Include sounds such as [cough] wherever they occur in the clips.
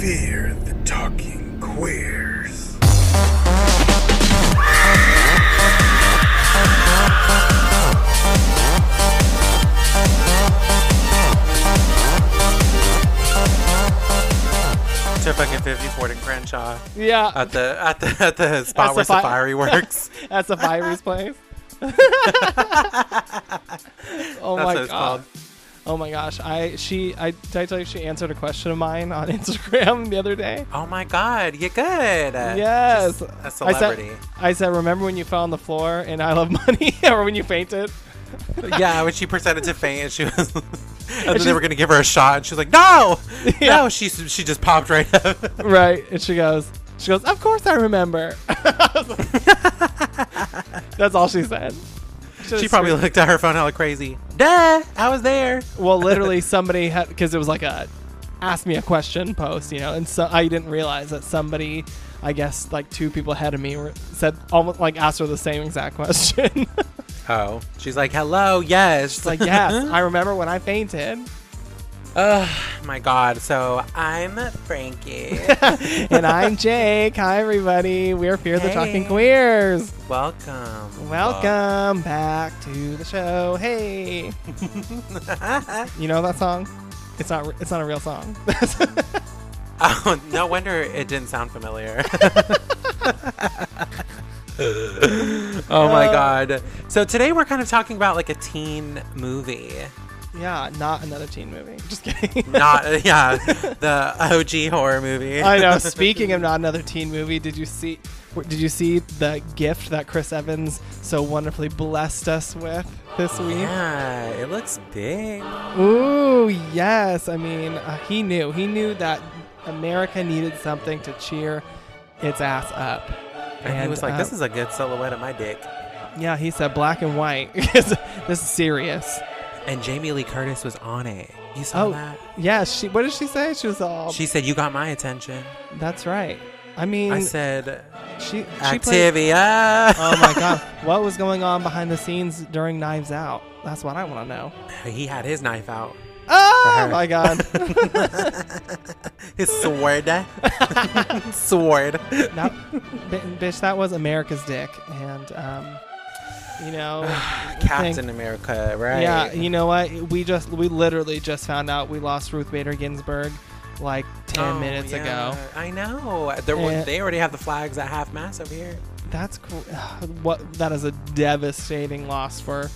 Fear the talking queers. to fucking 50 Ford and Crenshaw Yeah, at the at the at the spot where Safari- Safari works. [laughs] At a Fiery's place. [laughs] oh That's my what it's god. Oh my gosh. I she I did I tell you she answered a question of mine on [laughs] Instagram the other day? Oh my god, you're good. Yes. Just a I celebrity. said I said remember when you fell on the floor and I love money [laughs] or when you fainted? yeah, when she pretended to faint, and she was, [laughs] and then they were gonna give her a shot, and she was like, "No, Yeah. no!" She she just popped right up. right. And she goes she goes, Of course I remember. That's all she said. She probably looked at her phone hella crazy. Duh, I was there. well literally somebody had because it was like a ask me a question post you know and so i didn't realize that somebody i guess like two people ahead of me were, said almost like asked her the same exact [laughs] question Oh, she's like, "Hello, yes." it's like yes i remember when i fainted Oh my god. So I'm Frankie. [laughs] and i'm jake hi everybody we're fear the talking queers Welcome. welcome back to the show hey [laughs] you know that song it's not it's not a real song [laughs] Oh, no wonder it didn't sound familiar. oh my Uh. god. So today we're kind of talking about like a teen movie. Yeah not another teen movie [laughs] just kidding Not yeah, [laughs] the OG horror movie. I know. [laughs] Speaking of not another teen movie, did you see? Did you see the gift that Chris Evans so wonderfully blessed us with this week? Yeah, it looks big. Ooh, yes. I mean, uh, he knew. He knew that America needed something to cheer its ass up. And, he was like, uh, "This is a good silhouette of my dick." Yeah, he said black and white. this is serious. And Jamie Lee Curtis was on it. You saw Oh, that? yeah. She. What did she say? She was all. She said, "You got my attention." that's right. I mean, I said, she. She played, "Activia." [laughs] oh my god, [laughs] what was going on behind the scenes during Knives Out? That's what I want to know. he had his knife out. Oh my god. [laughs] His sword. sword. that, bi- bitch, that was America's dick. And, um, [sighs] you know, [sighs] Captain think- America, right? yeah, you know what? We just, we literally just found out we lost Ruth Bader Ginsburg like 10 Oh, minutes yeah. ago. I know. There they already have the flags at half mast over here. That's cool. [sighs] What, that is a devastating loss for,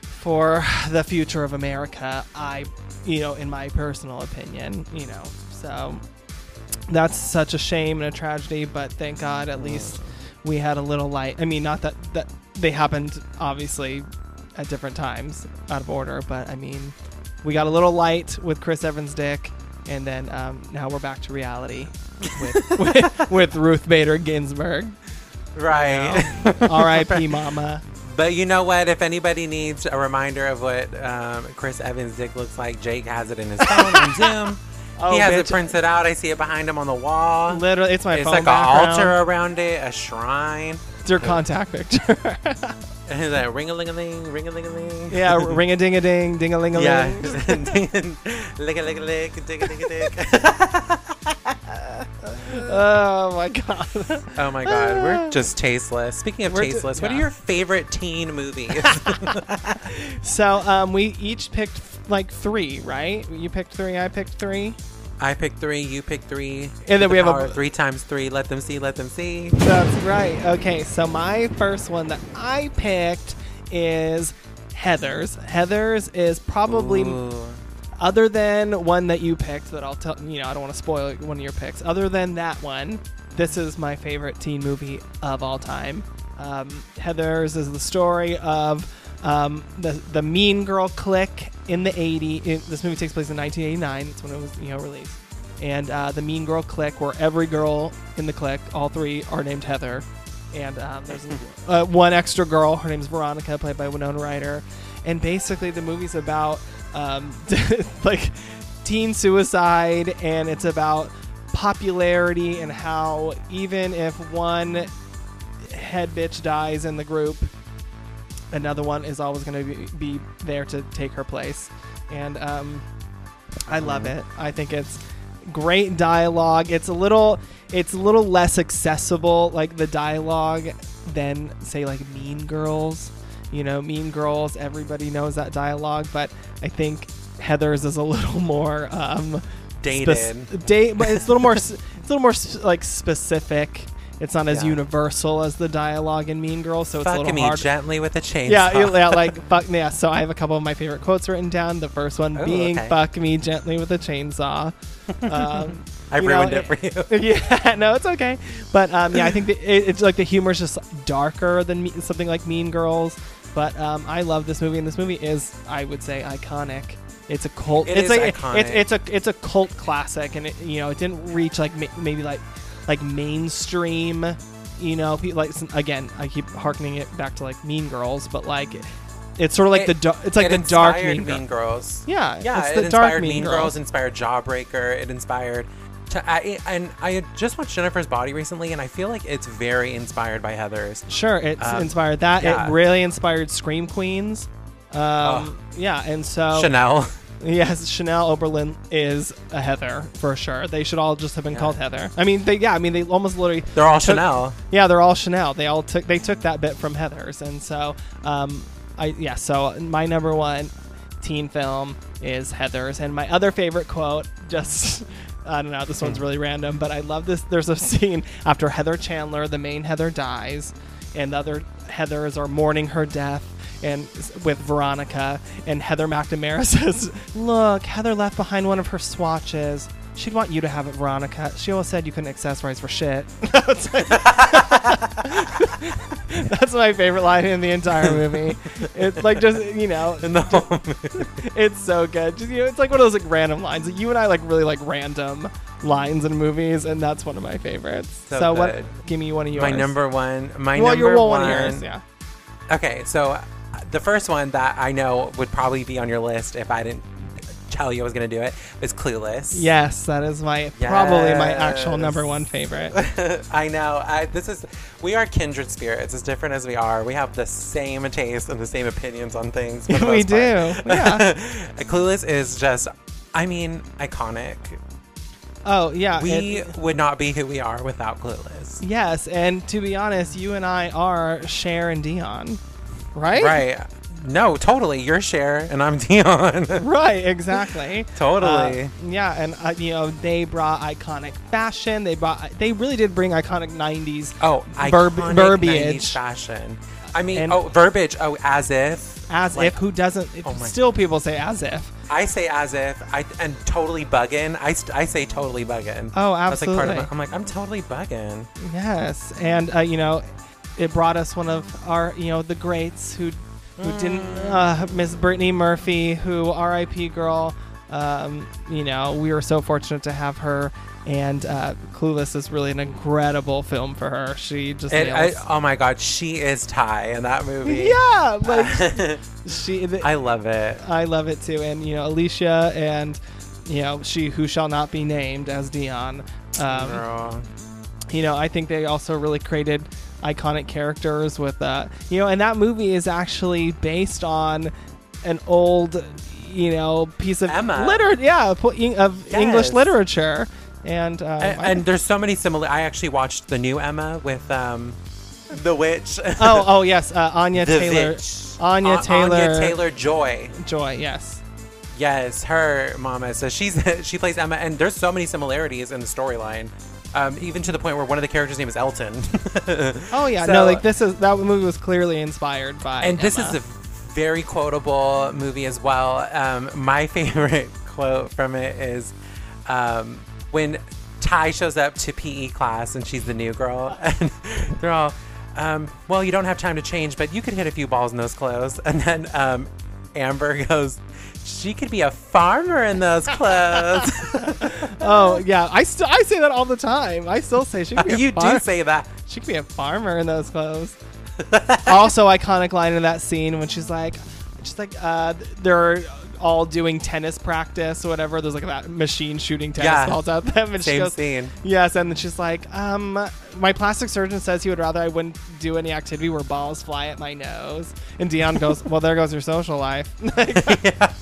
for the future of America. I, you know, in my personal opinion, you know, so that's such a shame and a tragedy, but thank God at least mm. we had a little light. I mean, not that that they happened obviously at different times out of order, but I mean, we got a little light with Chris Evans' dick, and then um, now we're back to reality with, [laughs] with, with Ruth Bader Ginsburg. Right. [laughs] R.I.P. Mama. But you know what? If anybody needs a reminder of what um, Chris Evans' dick looks like, Jake has it in his phone on [laughs] Zoom. Oh, he has bitch. it printed out. I see it behind him on the wall. Literally, it's my it's phone like an altar around it, a shrine. Your contact picture. [laughs] And he's like ring a ling a ling, ring a ling a ling. yeah, [laughs] ring a ding a ding, ding a ling a ling. Yeah. ling. lick a lick a lick, dig a dig a dig. Oh my god. [laughs] Oh my god, we're just tasteless. Speaking of We're t- tasteless, what are yeah. your favorite teen movies? So um, we each picked like three, right? You picked three, I picked three. I pick three, you pick three. And then The we have a- three times three. Let them see, let them see. That's right. Okay, so my first one that I picked is Heather's. Heather's is probably Ooh. other than one that you picked that I'll tell you know I don't want to spoil one of your picks. Other than that one, this is my favorite teen movie of all time. Um, Heather's is the story of um, the the Mean Girl clique in the 80s. It, this movie takes place in 1989. It's when it was you know released. And uh, the Mean Girl clique, where every girl in the clique, all three, are named Heather. And um, there's [laughs] uh, one extra girl. Her name's Veronica, played by Winona Ryder. And basically, the movie's about um, [laughs] like teen suicide, and it's about popularity and how even if one head bitch dies in the group, another one is always going to be, be there to take her place. And um, I love it. I think it's great dialogue. It's a little it's a little less accessible, like the dialogue, than say like Mean Girls. You know, Mean Girls. Everybody knows that dialogue, but I think Heather's is a little [laughs] more um, Dated. spec- date, but it's a little more it's a little more like specific. It's not as Yeah. universal as the dialogue in Mean Girls, so it's a Fuck little me hard. gently with a chainsaw. Yeah, yeah, like [laughs] fuck yeah. So I have a couple of my favorite quotes written down. The first one Oh, being okay. "fuck me gently with a chainsaw." [laughs] Um, I you know, it for you. [laughs] yeah, no, it's okay. But um, yeah, I think the, it, it's like the humor is just darker than me, something like Mean Girls. But um, I love this movie, and this movie is, I would say, iconic. It's a cult. It it's like iconic. it's it's a it's a cult classic, and it, you know it didn't reach like maybe like like mainstream. You know, like again, I keep harkening it back to like Mean Girls, but like it's sort of like It- the it's like it the dark inspired Mean, Girls. Girls. Yeah, Yeah, it's it the inspired dark Mean Girls. inspired Jawbreaker. It inspired. To, I, and I just watched Jennifer's Body recently, and I feel like it's very inspired by Heather's. Sure, it's Um, inspired that. yeah. It really inspired Scream Queens. Um, Yeah, and so Chanel. Yes, Chanel Oberlin is a Heather for sure. They should all just have been Yeah. called Heather. I mean, they yeah, I mean they almost literally They're all took- Chanel. Yeah, they're all Chanel. They all took they took that bit from Heather's, and so um, I yeah. So my number one teen film is Heather's, and my other favorite quote [laughs] just. I don't know. This one's really random, but I love this. There's a scene after Heather Chandler, the main Heather, dies, and the other Heathers are mourning her death, and with Veronica, and Heather McNamara [laughs] says, "Look, Heather left behind one of her swatches. She'd want you to have it, Veronica. She always said you couldn't accessorize for shit." [laughs] That's [laughs] That's my favorite line in the entire movie. It's like just you know, In the whole movie. it's so good. Just, you know, it's like one of those like random lines. You and I like really like random lines in movies, and that's one of my favorites. So, So what? Give me one of yours. My number one. My well, number your one. one of yours. Yeah. Okay, so the first one that I know would probably be on your list if I didn't tell you I was going to do it is Clueless. Yes, that is my probably my actual number one favorite. [laughs] I know. I, this is we are kindred spirits. As different as we are, we have the same taste and the same opinions on things. [laughs] we do. [laughs] Yeah. Clueless is just, I mean, iconic. Oh yeah. We it- would not be who we are without Clueless. yes, and to be honest, you and I are Cher and Dionne, right? Right? No, totally. You're Cher and I'm [laughs] Dionne. Right, exactly. Totally. Uh, yeah, and uh, you know they brought iconic fashion. They brought. They really did bring iconic '90s. oh, verb- iconic verbiage. 90s fashion. I mean, And- oh, verbiage. Oh, as if. As Like, if who doesn't? If oh still, people say as if. I say as if. I and totally bugging. I, I say totally bugging. Oh, That's like part of absolutely. my, I'm like I'm totally bugging. Yes, and uh, you know, it brought us one of our you know the greats who who didn't uh, Miss Brittany Murphy, who R.I.P. girl. Um, you know, we were so fortunate to have her, and uh, Clueless is really an incredible film for her. She just It, I, oh my god, she is Tai in that movie. [laughs] yeah, like [laughs] she. I love it. I love it too, and you know Alicia and you know she who shall not be named as Dionne. Um, Girl. you know I think they also really created iconic characters with uh you know and that movie is actually based on an old you know piece of Emma. liter yeah of English literature and um, and, and there's so many similar. I actually watched the new Emma with um, the witch. oh oh yes uh, Anya the Taylor witch. Anya A- Taylor Anya Taylor Joy. Joy yes Yes, her mama. So she's [laughs] she plays Emma, and there's so many similarities in the storyline. Um, even to the point where one of the characters' name is Elton. [laughs] oh yeah So- no like this is that movie was clearly inspired by and this is a very quotable movie as well. Um, my [laughs] favorite quote from it is um, when Tai shows up to PE class and she's the new girl, [laughs] and they're all, um, "Well, you don't have time to change, but you could hit a few balls in those clothes." And then um, Amber goes, "She could be a farmer in those clothes." [laughs] Oh yeah, I still I say that all the time. I still say she could be a you far- do say that. she could be a farmer in those clothes. [laughs] also, iconic line in that scene when she's like, she's like, uh, they're all doing tennis practice or whatever. There's like that machine shooting tennis Yeah. balls at them, and she Same goes, scene. yes, and then she's like, um, my plastic surgeon says he would rather I wouldn't do any activity where balls fly at my nose. And Dionne [laughs] goes, well, there goes your social life. [laughs] [laughs] yeah.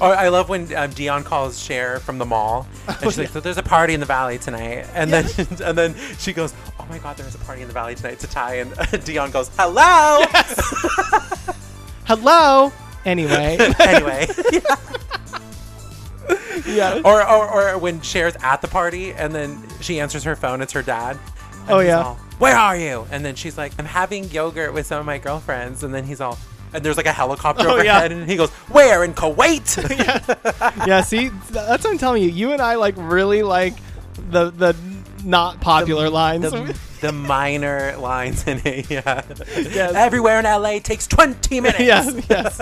Or I love when um, Dionne calls Cher from the mall, and she's like, "So there's a party in the valley tonight," and then and then she goes, "Oh my God, there's a party in the valley tonight." To Tai, and Dionne goes, "Hello." Hello. Anyway, [laughs] anyway, [laughs] yeah. or, or or when Cher's at the party, and then she answers her phone, it's her dad. Oh, yeah. all, Where are you? And then she's like, "I'm having yogurt with some of my girlfriends," and then he's all. And there's like a helicopter Oh, yeah. overhead, and he goes, "Where in Kuwait?" [laughs] yeah, yeah, see, that's what I'm telling you. You and I like really like the the not popular lines. the, the minor lines in it. Yeah. Yes. Everywhere in LA takes 20 minutes. yes, yes.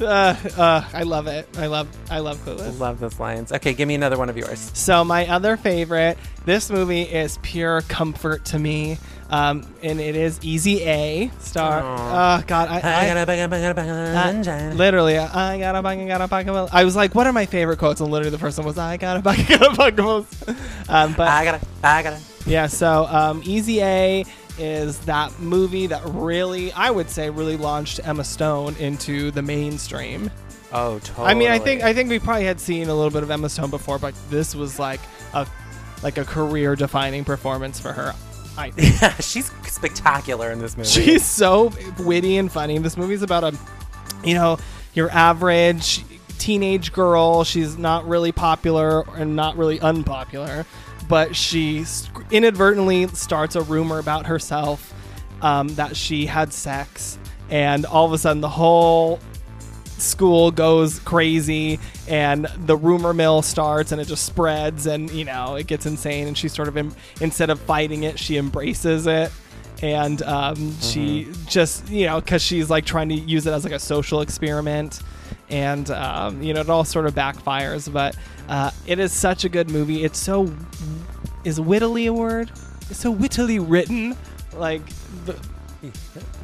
Uh, uh, I love it. I love I love Clueless. Love those lines. Okay, give me another one of yours. So my other favorite, this movie is pure comfort to me, um, and it is Easy A star. Oh God, I, I I, got a bag, I- sunshine. literally, I got a bug, I got a I was like, what are my favorite quotes? And literally, the first one was, I got a bug, I got a of- [laughs] Um, but I got I got to Yeah, so um, Easy A is that movie that really, I would say, really launched Emma Stone into the mainstream. Oh, totally. I mean, I think I think we probably had seen a little bit of Emma Stone before, but this was like a like a career-defining performance for her. I [laughs] yeah, she's spectacular in this movie. She's so witty and funny. This movie's about a, you know, your average teenage girl. She's not really popular and not really unpopular, but she inadvertently starts a rumor about herself um, that she had sex, and all of a sudden the whole school goes crazy and the rumor mill starts and it just spreads and you know it gets insane and she sort of em- instead of fighting it she embraces it and um, she just you know because she's like trying to use it as like a social experiment and um, you know it all sort of backfires but uh, it is such a good movie it's so is wittily a word it's so wittily written like the,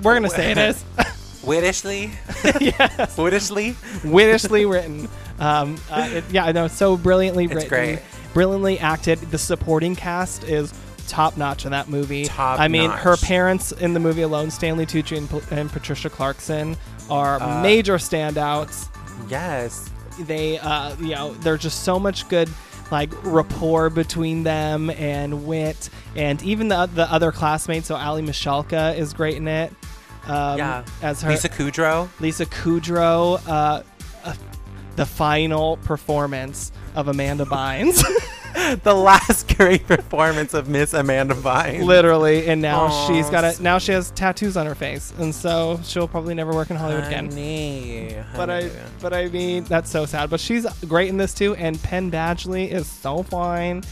we're gonna say it is [laughs] Wittishly. [laughs] yes Wittishly. wittishly written. Um, uh, it, yeah, I know, so brilliantly It's written, great. brilliantly acted. The supporting cast is top notch in that movie. Top I mean, her parents in the movie alone, Stanley Tucci and, and Patricia Clarkson, are Uh, major standouts. Yes. They, uh, you know, there's just so much good like rapport between them and wit, and even the the other classmates. So Ali Michalka is great in it. Um, yeah. as her Lisa Kudrow. Lisa Kudrow, uh, uh, the final performance of Amanda Bynes, [laughs] [laughs] the last great performance of Miss Amanda Bynes. literally, and now Aw, she's got a now she has tattoos on her face, and so she'll probably never work in Hollywood again. Honey, But I, but I mean, that's so sad. But she's great in this too, and Penn Badgley is so fine.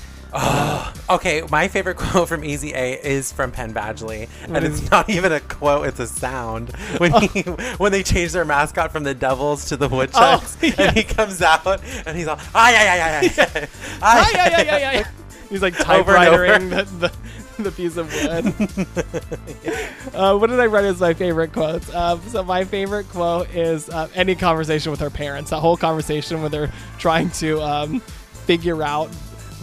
Okay, my favorite [laughs] quote from Easy A is from Penn Badgley, and it's not even a quote; it's a sound. When he when they change their mascot from the Devils to the Woodchucks, Oh, and [laughs] he comes out and he's all ay ay ay ay ay, [laughs] Ay, ay, ay, ay, ay. He's like Over and over. typewritering the, the, the piece of wood. uh, what did I write as my favorite quotes? Um, so my favorite quote is uh, any conversation with her parents. That whole conversation where they're trying to um, figure out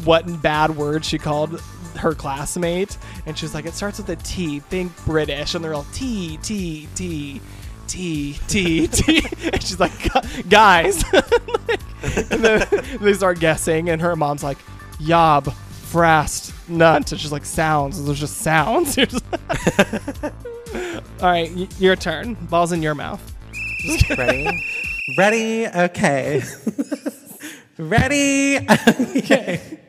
what bad word she called her classmate, and she's like, "It starts with a T. Think British," and they're all T T T. T T T, [laughs] and she's like, guys, [laughs] and then they start guessing, and her mom's like, yob, frast, nut. It's just like sounds. There's just sounds. [laughs] Just- All right, y- your turn. Ball's in your mouth. Ready? Ready? Okay. Ready? Okay.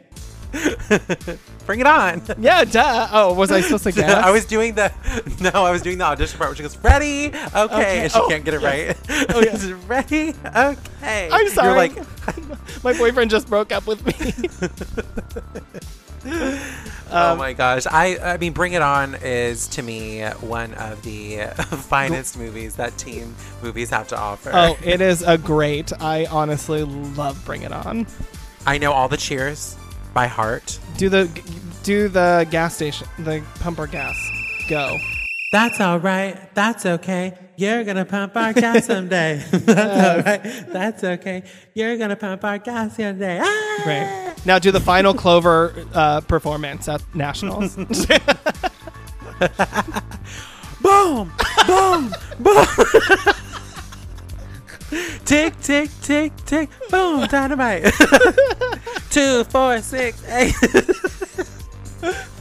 [laughs] Bring it on. [laughs] Yeah, duh. Oh, was I supposed to [laughs] guess? I was doing the no, I was doing the audition part where she goes, "Ready? Okay,", Okay. and she Oh, can't get it right. Oh, yeah. Ready? Okay. I'm sorry. You're like, My boyfriend just broke up with me. oh Um, my gosh. I I mean, Bring It On is to me one of the finest movies that teen movies have to offer. oh, it is a great. I honestly love Bring It On. I know all the cheers by heart. Do the do the gas station, the pumper gas. Go. That's all right. That's okay. You're gonna pump our gas [laughs] someday. [laughs] That's all right. That's okay. You're gonna pump our gas someday. Ah! Great. Now do the final Clover uh, performance at Nationals. [laughs] Boom! Boom! boom! tick, tick, tick, tick, boom, dynamite. Two, four, six, eight. [laughs]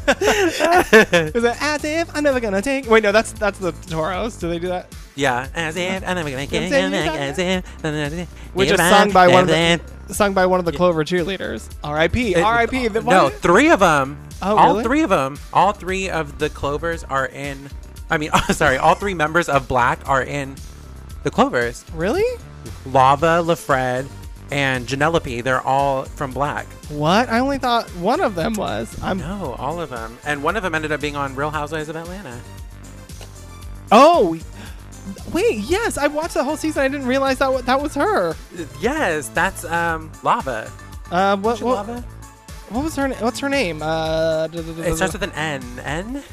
Is it as if I'm never gonna take? Wait, no, that's that's the Toros. Do they do that? yeah, as if I'm never gonna get As if- as if. Which is sung by one of the sung by one of the Clover cheerleaders. R.I.P. It- R.I.P. Uh, the- No, three of them. Oh, all really? three of them. All three of the Clovers are in. I mean, [laughs] sorry, all three members of Blaque are in the Clovers. Really? Lava, LaFred, and Janelope. They're all from Blaque. What? I only thought one of them was. I'm. No, all of them. And one of them ended up being on Real Housewives of Atlanta. Oh, wait. Yes, I watched the whole season. I didn't realize that wa- that was her. Yes, that's um Lava. Uh, what? Is she What, Lava? what was her? na- What's her name? Uh, It starts with an N. N?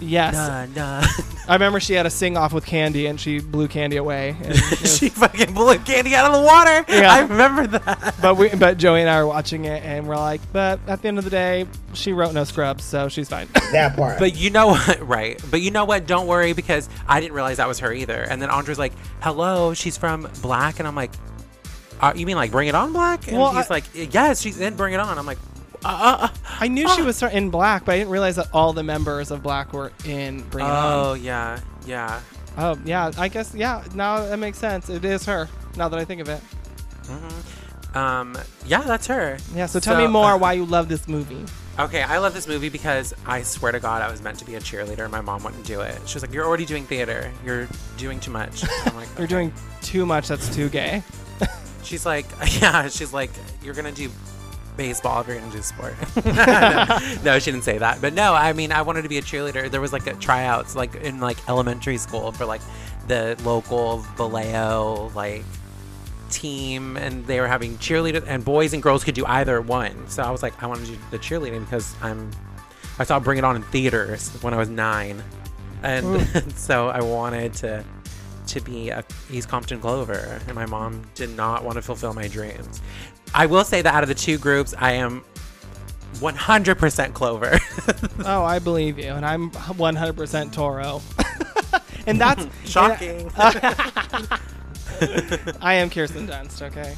Yes. Nah, nah. [laughs] I remember she had a sing off with Kandi, and she blew Kandi away. [laughs] and was- she fucking blew Kandi out of the water. Yeah. I remember that. but we, but Joey and I were watching it, and we're like, but at the end of the day, she wrote no scrubs, so she's fine. [laughs] That part. But you know what? Right. But you know what? Don't worry because I didn't realize that was her either. And then Andre's like, hello, she's from Blaque. And I'm like, uh, you mean like Bring It On Blaque? And Well, he's I- like, yes, she's in Bring It On. I'm like, uh, uh, uh. I knew she was in Blaque, but I didn't realize that all the members of Blaque were in Bring It Oh, On. yeah. Yeah. Oh, yeah. I guess, yeah. Now that makes sense. It is her. Now that I think of it. Um, yeah, that's her. Yeah. So tell me more why you love this movie. Okay, I love this movie because I swear to God, I was meant to be a cheerleader, and my mom wouldn't do it. She was like, "You're already doing theater. You're doing too much." I'm like, [laughs] You're "Okay." doing too much. That's too gay. She's like, [laughs] "Yeah." She's like, "You're gonna do baseball if you're gonna do sport." [laughs] [laughs] no, she didn't say that. But no, I mean, I wanted to be a cheerleader. There was like a tryouts, like in like elementary school for like the local Vallejo like team and they were having cheerleaders and boys and girls could do either one so i was like i want to do the cheerleading because i'm i saw bring it on in theaters when i was nine and mm. [laughs] so i wanted to to be a east compton clover and my mom did not want to fulfill my dreams i will say that out of the two groups i am 100% clover [laughs] Oh, I believe you, and I'm 100% Toro. [laughs] and that's [laughs] shocking I am Kirsten Dunst. Okay.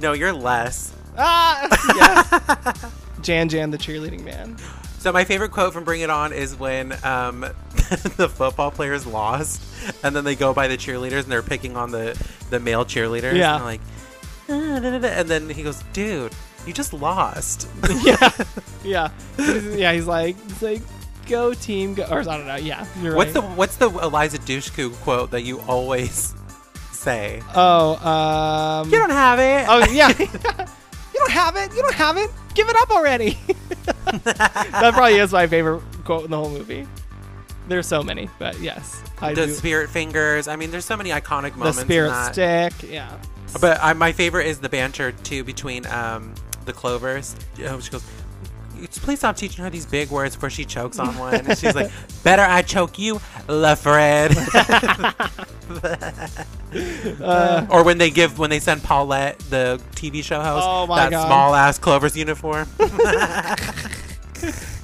no you're less Ah, yes. Jan Jan, the cheerleading man. So my favorite quote from Bring It On is when um, the football players lost, and then they go by the cheerleaders and they're picking on the the male cheerleaders. Yeah. And like, [laughs] and then he goes, "Dude, you just lost." [laughs] yeah, yeah, He's- yeah. He's like, he's like, go team, go. Or I don't know. Yeah, you're What's the. What's the Eliza Dushku quote that you always say? Oh, um. You don't have it. Oh yeah. [laughs] you don't have it. You don't have it. Give it up already. that probably is my favorite quote in the whole movie. There's so many, but yes, I the do. spirit fingers. I mean, there's so many iconic the moments. in spirit stick. Yeah. But I, my favorite is the banter too between um, the Clovers. Uh, She goes, "Please stop teaching her these big words before she chokes on one." And she's like, [laughs] "Better I choke you, LaFred." [laughs] [laughs] Uh, or when they give when they send Paulette, the TV show host, Oh that God. small ass Clover's uniform.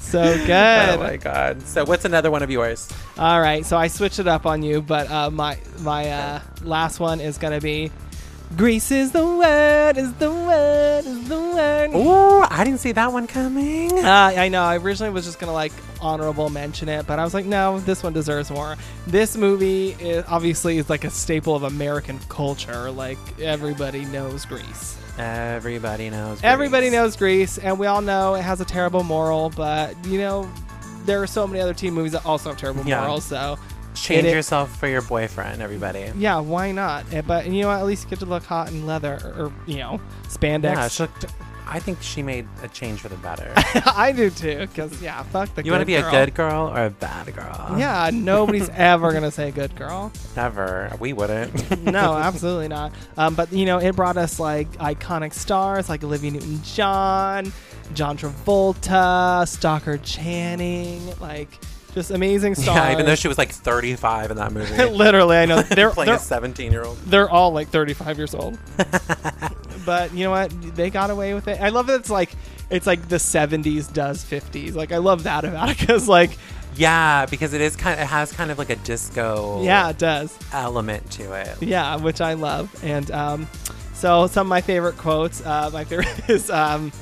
so good. oh my god! So what's another one of yours? All right, so I switched it up on you, but uh, my my uh, last one is gonna be Grease is the word, is the word, is the word. Ooh, I didn't see that one coming. Uh, I know. I originally was just gonna like honorable mention it, but I was like, no, this one deserves more. This movie is, obviously is like a staple of American culture. Like everybody knows Grease. Everybody knows. Everybody knows Grease, and we all know it has a terrible moral. But you know, there are so many other teen movies that also have terrible Yeah. morals. So Change It- yourself for your boyfriend, everybody. yeah, why not? Eh, But you know, what? at least get to look hot in leather or, or, you know spandex. Yeah, she looked, I think she made a change for the better. [laughs] I do too, because yeah, fuck the. you want to be girl. a good girl or a bad girl? Yeah, nobody's [laughs] ever gonna say good girl. Never. We wouldn't. [laughs] No, absolutely not. Um, but you know, it brought us like iconic stars like Olivia Newton-John, John Travolta, Stockard Channing, like just amazing stars. [laughs] yeah, even though she was like 35 in that movie. [laughs] literally, I know they're [laughs] playing they're, a 17 year old. they're all like 35 years old. but you know what? They got away with it. I love that it's like it's like the 70s does 50s. Like I love that about it because like Yeah, because it is kind. Of, it has kind of like a disco. Yeah, it does. Element to it. Yeah, which I love. And um, so some of my favorite quotes. Uh, my favorite is um,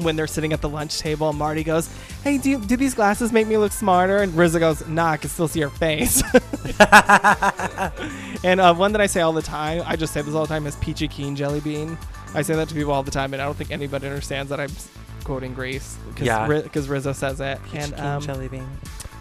when they're sitting at the lunch table. Marty goes, "Hey, do, you, do these glasses make me look smarter?" And Rizzo goes, "Nah, I can still see your face." [laughs] and uh, one that I say all the time, I just say this all the time, is Peachy Keen Jelly Bean. I say that to people all the time, and I don't think anybody understands that I'm quoting Grease because Yeah. because Rizzo says it. and um, jelly bean.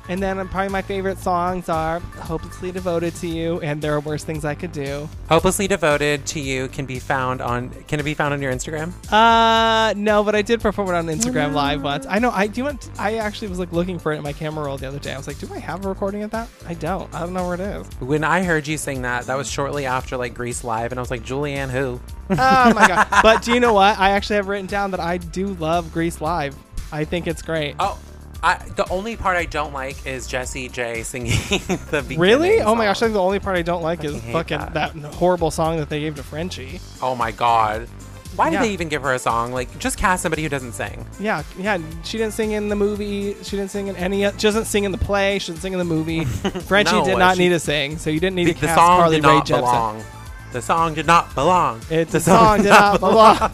And then uh, probably my favorite songs are "Hopelessly Devoted to You" and "There Are Worse Things I Could Do." Hopelessly devoted to you can be found on. Can it be found on your Instagram? Uh, no, but I did perform it on Instagram Live once. I know. I do. Want, I actually was like looking for it in my camera roll the other day. I was like, do I have a recording of that? I don't. I don't know where it is. When I heard you sing that, that was shortly after like Grease Live, and I was like, Julianne, who? oh my god! [laughs] But do you know what? I actually have written down that I do love Grease Live. I think it's great. Oh, I, the only part I don't like is Jessie J singing [laughs] the beginning really? Oh my gosh! I song. think the only part I don't like is hate fucking that. that. horrible song that they gave to Frenchie. Oh my god. Why did Yeah. they even give her a song? Like, just cast somebody who doesn't sing. Yeah, yeah. She didn't sing in the movie. She didn't sing in any. She doesn't sing in the play. She didn't sing in the movie. [laughs] Frenchie No, did uh, not she- need to sing, so you didn't need The, to the cast song Carly did Rae not Jepsen. belong. The song did not belong. It's the a song did not [laughs] belong.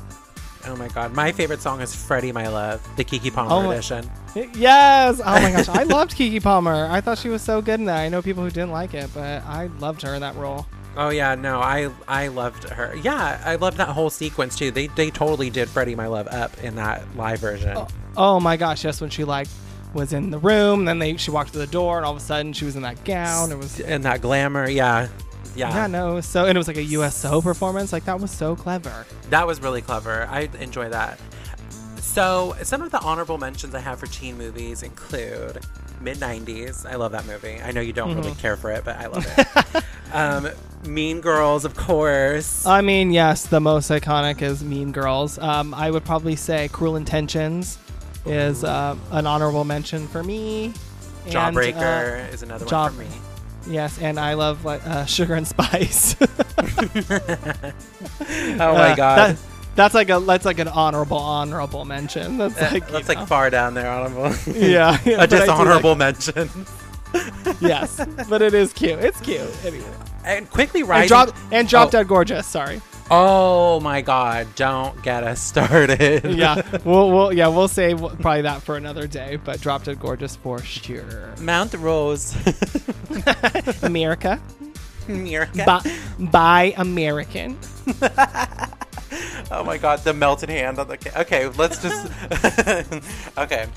Oh my god. My favorite song is Freddie My Love, the Keke Palmer Oh my- edition. Yes. Oh my gosh, I [laughs] loved Keke Palmer. I thought she was so good in that. I know people who didn't like it, but I loved her in that role. Oh yeah, no, I I loved her. Yeah, I loved that whole sequence too. They they totally did Freddie My Love up in that live version. Oh, oh my gosh, yes. When she like was in the room, then they she walked to the door, and all of a sudden she was in that gown. It was And that glamour, yeah. Yeah. yeah, no. So and it was like a USO performance. Like that was so clever. That was really clever. I enjoy that. So, some of the honorable mentions I have for teen movies include mid 90s. I love that movie. I know you don't really care for it, but I love it. [laughs] um, mean Girls, of course. I mean, yes, the most iconic is Mean Girls. Um, I would probably say Cruel Intentions is uh, an honorable mention for me. And, uh, Jawbreaker is another one for me. Yes, and I love uh, [laughs] Sugar and Spice. [laughs] Oh my Uh, god. that- that's like a that's like an honorable honorable mention. That's like That's like know. far down there, honorable. [laughs] yeah, yeah, a do like- dishonorable mention. yes, but it is cute. It's cute anyway. And quickly And drop and drop Oh. dead gorgeous. Sorry. Oh my god! Don't get us [laughs] started. Yeah, we'll, we'll yeah we'll save probably that for another day. But drop dead gorgeous for sure. Mount Rose. [laughs] America. America. by, buy American. [laughs] Oh my god, the melted hand on the ca- Okay, let's just Okay.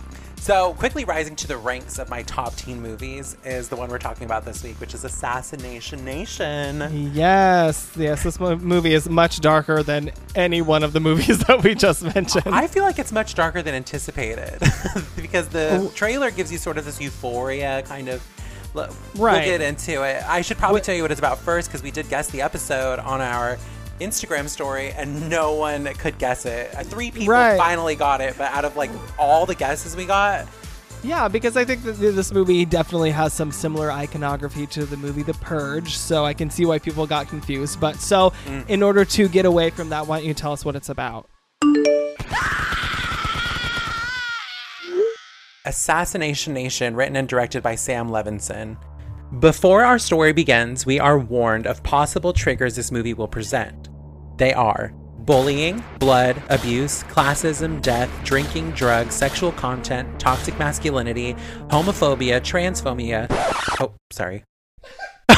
So, quickly rising to the ranks of my top teen movies is the one we're talking about this week, which is Assassination Nation. Yes, yes. This mo- movie is much darker than any one of the movies [laughs] that we just mentioned. I feel like it's much darker than anticipated [laughs] because the Oh. trailer gives you sort of this euphoria kind of. We'll Right. get into it. I should probably Wh- tell you what it's about first because we did guess the episode on our Instagram story and no one could guess it. Uh, Three people Right. finally got it, but out of like all the guesses we got, yeah, because I think that this movie definitely has some similar iconography to the movie The Purge, so I can see why people got confused. But so, Mm. in order to get away from that, why don't you tell us what it's about? Assassination Nation, written and directed by Sam Levinson. Before our story begins, we are warned of possible triggers this movie will present. They are bullying, blood, abuse, classism, death, drinking, drugs, sexual content, toxic masculinity, homophobia, transphobia. Oh, sorry. [laughs]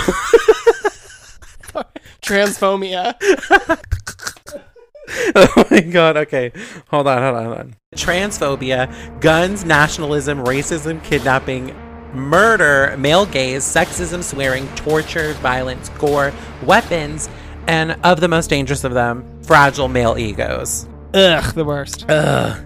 Transphobia. [laughs] oh my god, okay. Hold on, hold on, hold on. Transphobia, guns, nationalism, racism, kidnapping, murder, male gaze, sexism, swearing, torture, violence, gore, weapons, and of the most dangerous of them, fragile male egos. Ugh, the worst. Ugh.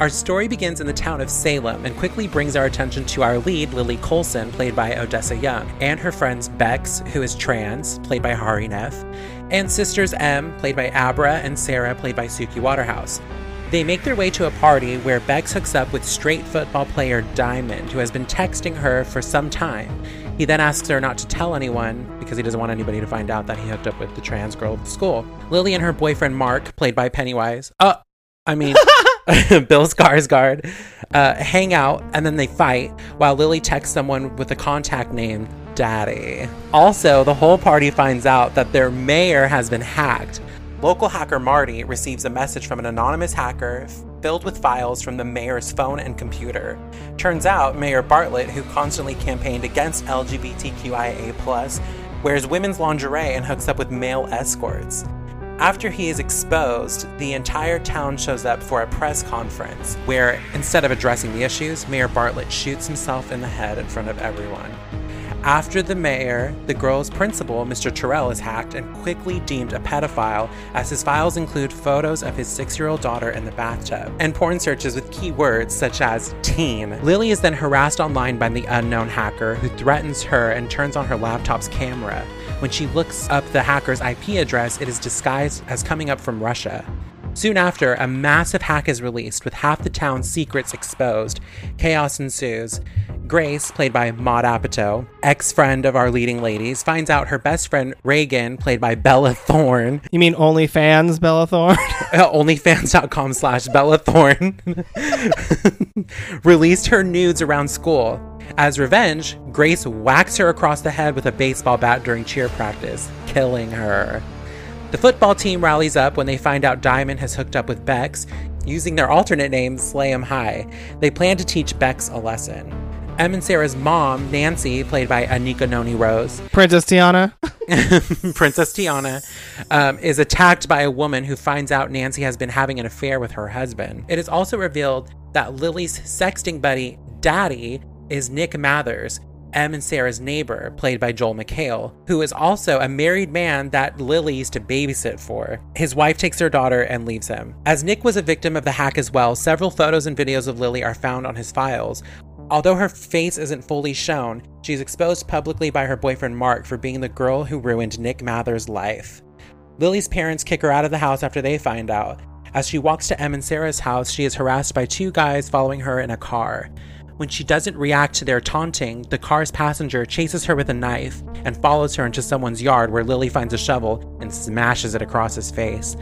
Our story begins in the town of Salem and quickly brings our attention to our lead, Lily Colson, played by Odessa Young, and her friends Bex, who is trans, played by Hari Nef, and sisters Em, played by Abra, and Sarah, played by Suki Waterhouse. They make their way to a party where Bex hooks up with straight football player Diamond, who has been texting her for some time. He then asks her not to tell anyone because he doesn't want anybody to find out that he hooked up with the trans girl at the school. Lily and her boyfriend Mark, played by Pennywise. Uh, I mean, [laughs] [laughs] Bill Skarsgård uh, hang out and then they fight while Lily texts someone with a contact name Daddy. Also, the whole party finds out that their mayor has been hacked. Local hacker Marty receives a message from an anonymous hacker filled with files from the mayor's phone and computer. Turns out Mayor Bartlett, who constantly campaigned against LGBTQIA, wears women's lingerie and hooks up with male escorts. After he is exposed, the entire town shows up for a press conference where, instead of addressing the issues, Mayor Bartlett shoots himself in the head in front of everyone. After the mayor, the girl's principal, Mr. Terrell, is hacked and quickly deemed a pedophile, as his files include photos of his six year old daughter in the bathtub and porn searches with keywords such as teen. Lily is then harassed online by the unknown hacker who threatens her and turns on her laptop's camera. When she looks up the hacker's IP address, it is disguised as coming up from Russia. Soon after, a massive hack is released with half the town's secrets exposed. Chaos ensues. Grace, played by Maud Apatow, ex friend of our leading ladies, finds out her best friend Reagan, played by Bella Thorne, You mean OnlyFans, Bella Thorne? [laughs] uh, onlyfans.com slash Bella Thorne, [laughs] released her nudes around school. As revenge, Grace whacks her across the head with a baseball bat during cheer practice, killing her. The football team rallies up when they find out Diamond has hooked up with Bex, using their alternate name, Slayham High. They plan to teach Bex a lesson. Em and Sarah's mom, Nancy, played by Anika Noni Rose, [laughs] Princess Tiana? Princess Tiana, um, is attacked by a woman who finds out Nancy has been having an affair with her husband. It is also revealed that Lily's sexting buddy, Daddy, is Nick Mathers, Em and Sarah's neighbor, played by Joel McHale, who is also a married man that Lily used to babysit for. His wife takes her daughter and leaves him. As Nick was a victim of the hack as well, several photos and videos of Lily are found on his files. Although her face isn't fully shown, she's exposed publicly by her boyfriend Mark for being the girl who ruined Nick Mather's life. Lily's parents kick her out of the house after they find out. As she walks to Em and Sarah's house, she is harassed by two guys following her in a car. When she doesn't react to their taunting, the car's passenger chases her with a knife and follows her into someone's yard where Lily finds a shovel and smashes it across his face.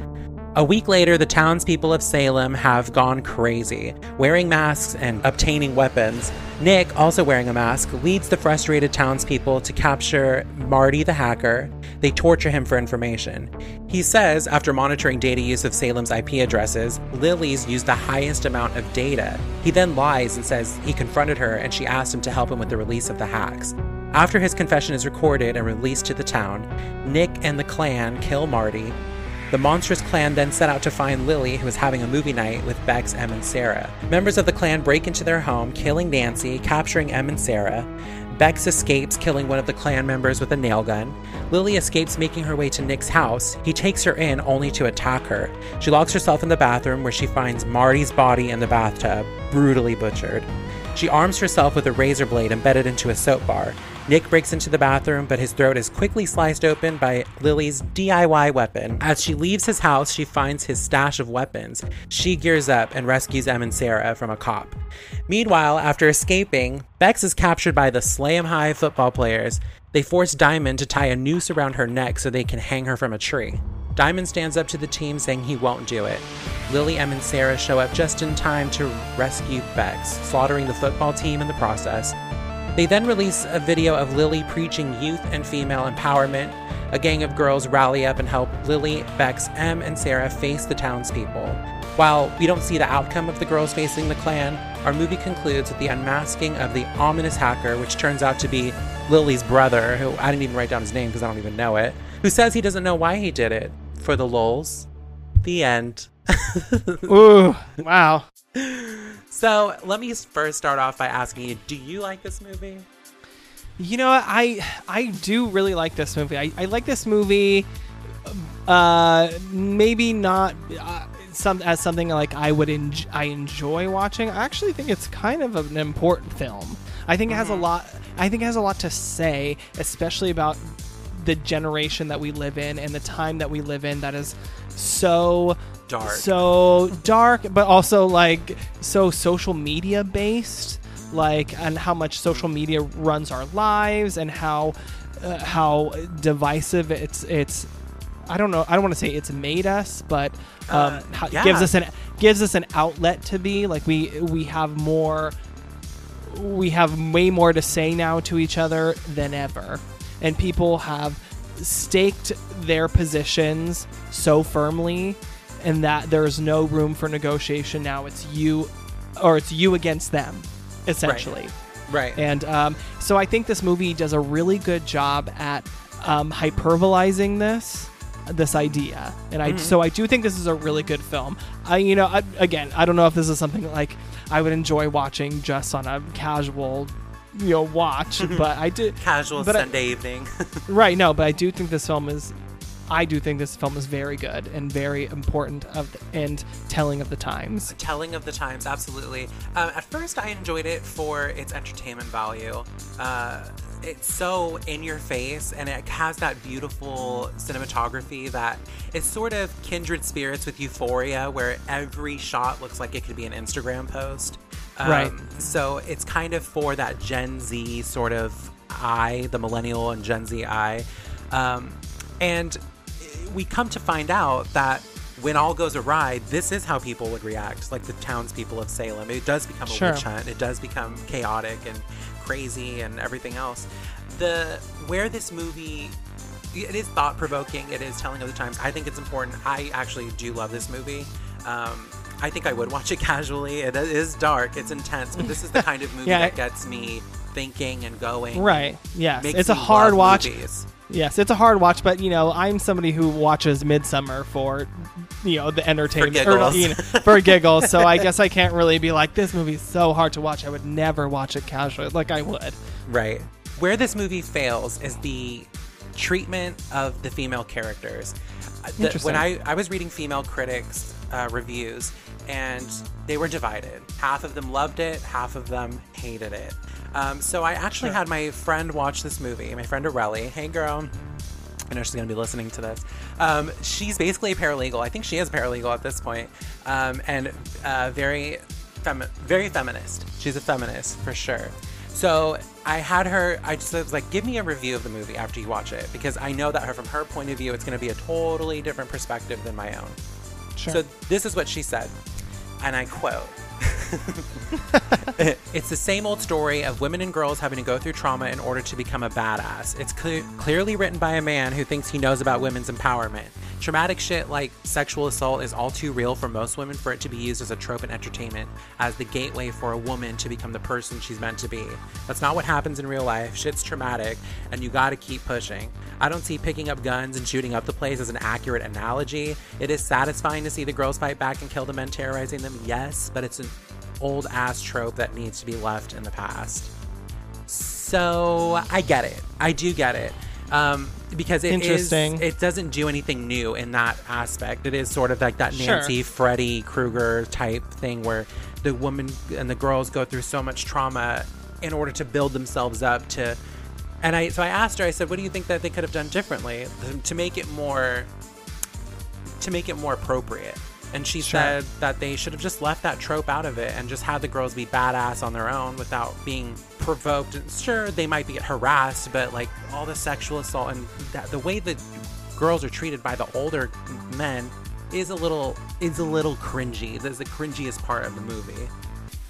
A week later, the townspeople of Salem have gone crazy, wearing masks and obtaining weapons. Nick, also wearing a mask, leads the frustrated townspeople to capture Marty the hacker. They torture him for information. He says, after monitoring data use of Salem's IP addresses, Lily's used the highest amount of data. He then lies and says he confronted her and she asked him to help him with the release of the hacks. After his confession is recorded and released to the town, Nick and the clan kill Marty, the monstrous clan then set out to find Lily, who was having a movie night with Bex, Em, and Sarah. Members of the clan break into their home, killing Nancy, capturing Em and Sarah. Bex escapes, killing one of the clan members with a nail gun. Lily escapes, making her way to Nick's house. He takes her in, only to attack her. She locks herself in the bathroom, where she finds Marty's body in the bathtub, brutally butchered. She arms herself with a razor blade embedded into a soap bar. Nick breaks into the bathroom, but his throat is quickly sliced open by Lily's DIY weapon. As she leaves his house, she finds his stash of weapons. She gears up and rescues Em and Sarah from a cop. Meanwhile, after escaping, Bex is captured by the Slam High football players. They force Diamond to tie a noose around her neck so they can hang her from a tree. Diamond stands up to the team saying he won't do it. Lily, Em, and Sarah show up just in time to rescue Bex, slaughtering the football team in the process. They then release a video of Lily preaching youth and female empowerment. A gang of girls rally up and help Lily, Bex, Em, and Sarah face the townspeople. While we don't see the outcome of the girls facing the clan, our movie concludes with the unmasking of the ominous hacker, which turns out to be Lily's brother, who I didn't even write down his name because I don't even know it, who says he doesn't know why he did it. For the lols. The end. [laughs] Ooh, wow. So let me first start off by asking you: Do you like this movie? You know. I I do really like this movie. I, I like this movie. Uh, maybe not uh, some as something like I would enj- I enjoy watching. I actually think it's kind of an important film. I think it has a lot. I think it has a lot to say, especially about the generation that we live in and the time that we live in. That is so Dark. so dark but also like so social media based like and how much social media runs our lives and how uh, how divisive it's it's I don't know. I don't want to say it's made us, but um, Uh, ho- yeah. gives us an gives us an outlet to be like we we have more we have way more to say now to each other than ever. And people have staked their positions so firmly and that there's no room for negotiation now. It's you or it's you against them, essentially. Right. right. And um, so I think this movie does a really good job at um, hyperbolizing this this idea, and I so I do think this is a really good film. I you know I, again I don't know if this is something like I would enjoy watching just on a casual you know watch, [laughs] but I did Casual but I- Sunday evening. [laughs] right no, but I do think this film is. I do think this film is very good and very important of the, and telling of the times. telling of the times absolutely um, at first i enjoyed it for its entertainment value uh, it's so in your face and it has that beautiful cinematography that is sort of kindred spirits with euphoria where every shot looks like it could be an instagram post Um, Right. so it's kind of for that gen z sort of eye the millennial and gen z eye um, and we come to find out that when all goes awry, this is how people would react, like the townspeople of Salem. It does become a Sure. witch hunt. It does become chaotic and crazy and everything else. The where this movie it is thought provoking. It is telling of the times. I think it's important. I actually do love this movie. Um, I think I would watch it [laughs] casually. It is dark. It's intense, but this is the kind of movie Yeah, that gets me thinking and going. Right. Yes. Makes it's a hard watch. movies. Yes, it's a hard watch, but you know, I'm somebody who watches Midsommar for you know the entertainment or, giggles. you know, for [laughs] giggles. So I guess I can't really be like this movie's so hard to watch. I would never watch it casually like I would. Right. Where this movie fails is the treatment of the female characters. Uh, the- Interesting. when I, I was reading female critics' uh, reviews, and they were divided. Half of them loved it, half of them hated it. Um, so I actually had my friend watch this movie, my friend Aurelie. Hey, girl. I know she's going to be listening to this. Um, she's basically a paralegal. I think she is a paralegal at this point, um, and uh, very, femi- very feminist. She's a feminist for sure. So I had her. I just was like, "Give me a review of the movie after you watch it," because I know that her, from her point of view, it's going to be a totally different perspective than my own. Sure. So this is what she said, and I quote. [laughs] it's the same old story of women and girls having to go through trauma in order to become a badass. It's cle clearly written by a man who thinks he knows about women's empowerment. Traumatic shit like sexual assault is all too real for most women for it to be used as a trope in entertainment, as the gateway for a woman to become the person she's meant to be. That's not what happens in real life. Shit's traumatic, and you gotta keep pushing. I don't see picking up guns and shooting up the place as an accurate analogy. It is satisfying to see the girls fight back and kill the men terrorizing them, yes, but it's an old ass trope that needs to be left in the past. So I get it. I do get it. Um, because it is- Interesting. it doesn't do anything new in that aspect. It is sort of like that Sure. Nancy Freddy Krueger type thing where the woman and the girls go through so much trauma in order to build themselves up to and I so I asked her I said what do you think that they could have done differently to make it more to make it more appropriate and she Sure. said that they should have just left that trope out of it and just had the girls be badass on their own without being provoked. And sure, they might be harassed, but like all the sexual assault and that, the way that girls are treated by the older men is a little is a little cringy. That's the cringiest part of the movie.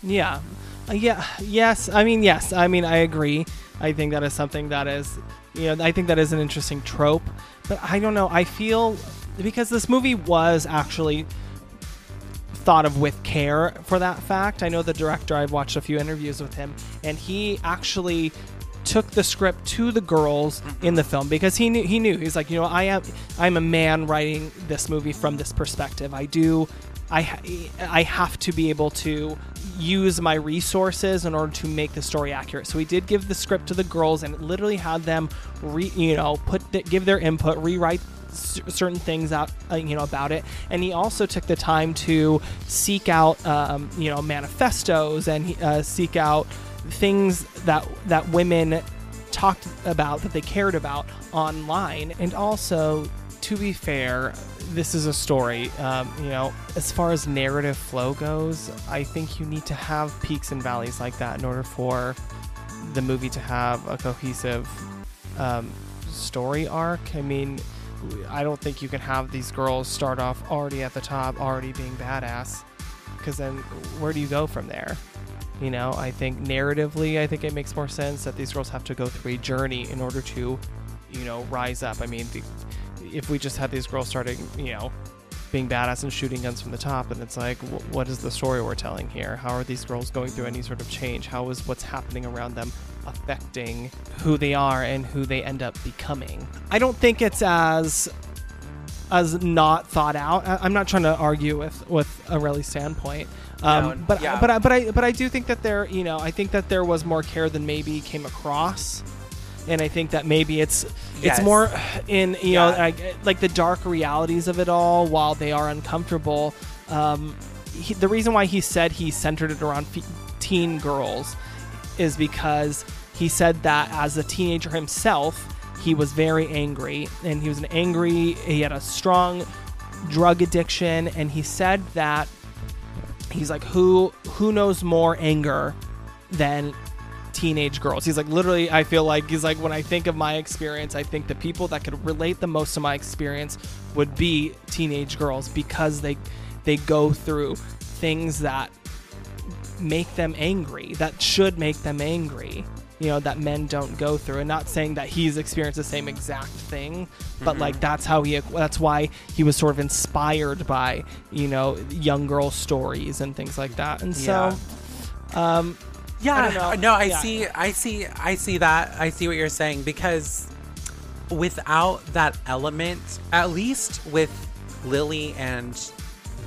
Yeah. Uh, yeah. Yes. I mean, yes. I mean, I agree. I think that is something that is, you know, I think that is an interesting trope. But I don't know. I feel because this movie was actually thought of with care for that fact. I know the director, I've watched a few interviews with him, and he actually took the script to the girls mm-hmm. in the film because he knew he knew. He's like you know I am I'm a man writing this movie from this perspective. I do I I have to be able to use my resources in order to make the story accurate. So he did give the script to the girls and literally had them re, you know put the, give their input rewrite c- certain things out uh, you know about it. And he also took the time to seek out um, you know manifestos and uh, seek out things that that women talked about that they cared about online. And also to be fair this is a story um, you know as far as narrative flow goes i think you need to have peaks and valleys like that in order for the movie to have a cohesive um, story arc. I mean I don't think you can have these girls start off already at the top, already being badass, because then where do you go from there? You know, I think narratively, I think it makes more sense that these girls have to go through a journey in order to, you know, rise up. I mean, the, if we just had these girls starting, you know, being badass and shooting guns from the top, and it's like, wh- what is the story we're telling here? How are these girls going through any sort of change? How is what's happening around them affecting who they are and who they end up becoming? I don't think it's as as not thought out. I- I'm not trying to argue with with Aurelie's standpoint, um, No, but yeah. but I, but I but I do think that there, you know, I think that there was more care than maybe came across, and I think that maybe it's Yes. it's more in you know Yeah. like, like the dark realities of it all. While they are uncomfortable, um, he, the reason why he said he centered it around fe- teen girls is because he said that as a teenager himself, he was very angry, and he was an angry. He had a strong drug addiction, and he said that he's like, who who knows more anger than teenage girls? He's like, literally, I feel like he's like, when I think of my experience, I think the people that could relate the most to my experience would be teenage girls because they they go through things that make them angry that should make them angry you know that men don't go through and not saying that he's experienced the same exact thing but like that's how he that's why he was sort of inspired by you know young girl stories and things like that and so um Yeah, I don't know. no, I Yeah. see, I see, I see that. I see what you're saying because without that element, at least with Lily and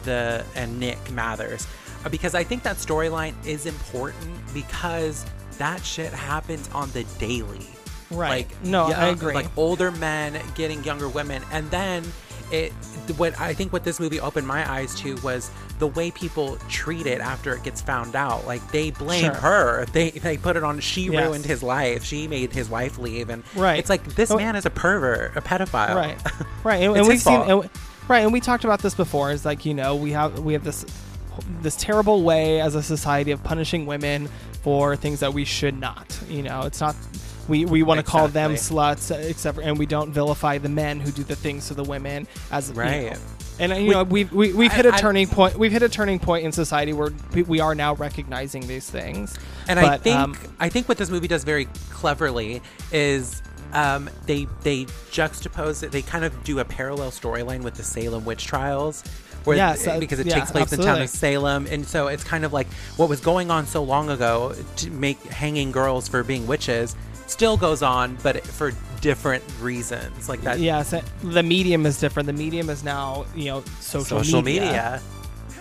the and Nick Mathers, Uh, because I think that storyline is important because that shit happens on the daily. Right. Like No, I agree. Like older men getting younger women, and then it. What I think what this movie opened my eyes to was the way people treat it after it gets found out. Like they blame Sure. her. They they put it on. She Yes. ruined his life. She made his wife leave, and Right. It's like this Oh, man is a pervert, a pedophile. right [laughs] right and, and we've seen and, right and we talked about this before is like you know we have we have this this terrible way as a society of punishing women for things that we should not you know it's not we, we want to call them sluts except for, and we don't vilify the men who do the things to the women as you know. Right. and uh, you know we've we, we've hit a turning point we've hit a turning point in society where we- we are now recognizing these things And I think um, I think what this movie does very cleverly is um, they they juxtapose it. They kind of do a parallel storyline with the Salem witch trials. Where, Yes, uh, because it yeah, takes place in town of Salem, and so it's kind of like what was going on so long ago to make hanging girls for being witches still goes on, but for different reasons. Like that yes the medium is different the medium is now you know social, social media. media.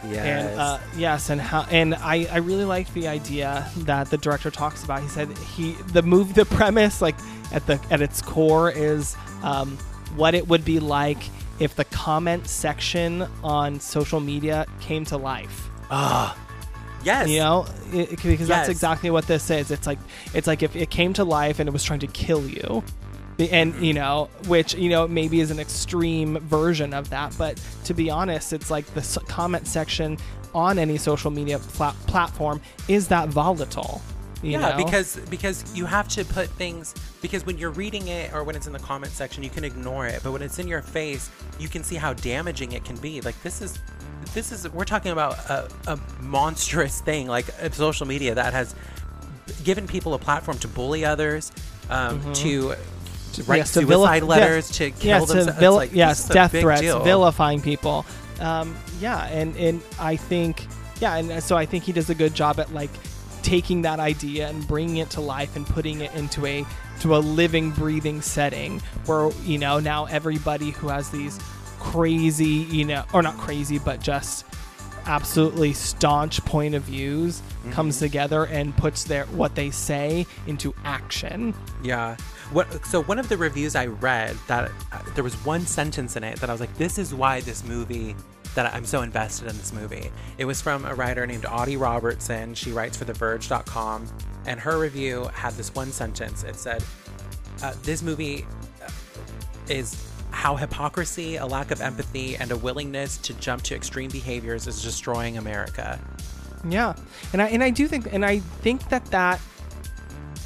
Yes. And uh, yes, and how and I, I really like the idea that the director talks about. He said he the movie the premise like at the at its core is um, what it would be like if the comment section on social media came to life. Ah. Yes. You know, it, because that's exactly what this is. It's like it's like if it came to life and it was trying to kill you. And you know, which you know maybe is an extreme version of that, but to be honest, it's like the comment section on any social media pla- platform is that volatile. You yeah know? because because you have to put things because when you're reading it or when it's in the comment section you can ignore it but when it's in your face you can see how damaging it can be like this is this is we're talking about a, a monstrous thing like uh, social media that has given people a platform to bully others um, to to write Mm-hmm. Yes, to vili- suicide letters yes, to kill yes, to themselves vil- like, yes, this is a death threats, deal. vilifying people. Um, yeah, and and I think yeah, and so I think he does a good job at like taking that idea and bringing it to life and putting it into a to a living, breathing setting where you know now everybody who has these crazy, you know, or not crazy, but just absolutely staunch point of views comes together and puts their what they say into action. Yeah. What? So one of the reviews I read that uh, there was one sentence in it that I was like, "This is why this movie." That I'm so invested in this movie. It was from a writer named Audie Robertson. She writes for TheVerge.com, and her review had this one sentence. It said, uh, "This movie uh, is how hypocrisy, a lack of empathy, and a willingness to jump to extreme behaviors is destroying America." Yeah, and I and I do think and I think that that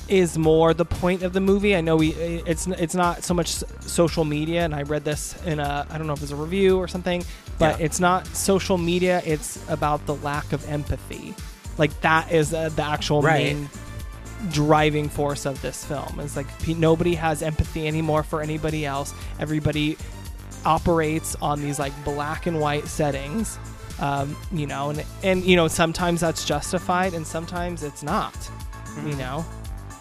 is more the point of the movie. I know we it's it's not so much social media, and I read this in a I don't know if it was a review or something, but Yeah. it's not social media. It's about the lack of empathy. Like that is uh, the actual Right. main driving force of this film. It's like pe- nobody has empathy anymore for anybody else. Everybody operates on these like black and white settings. Um, you know, and and you know sometimes that's justified, and sometimes it's not. You know,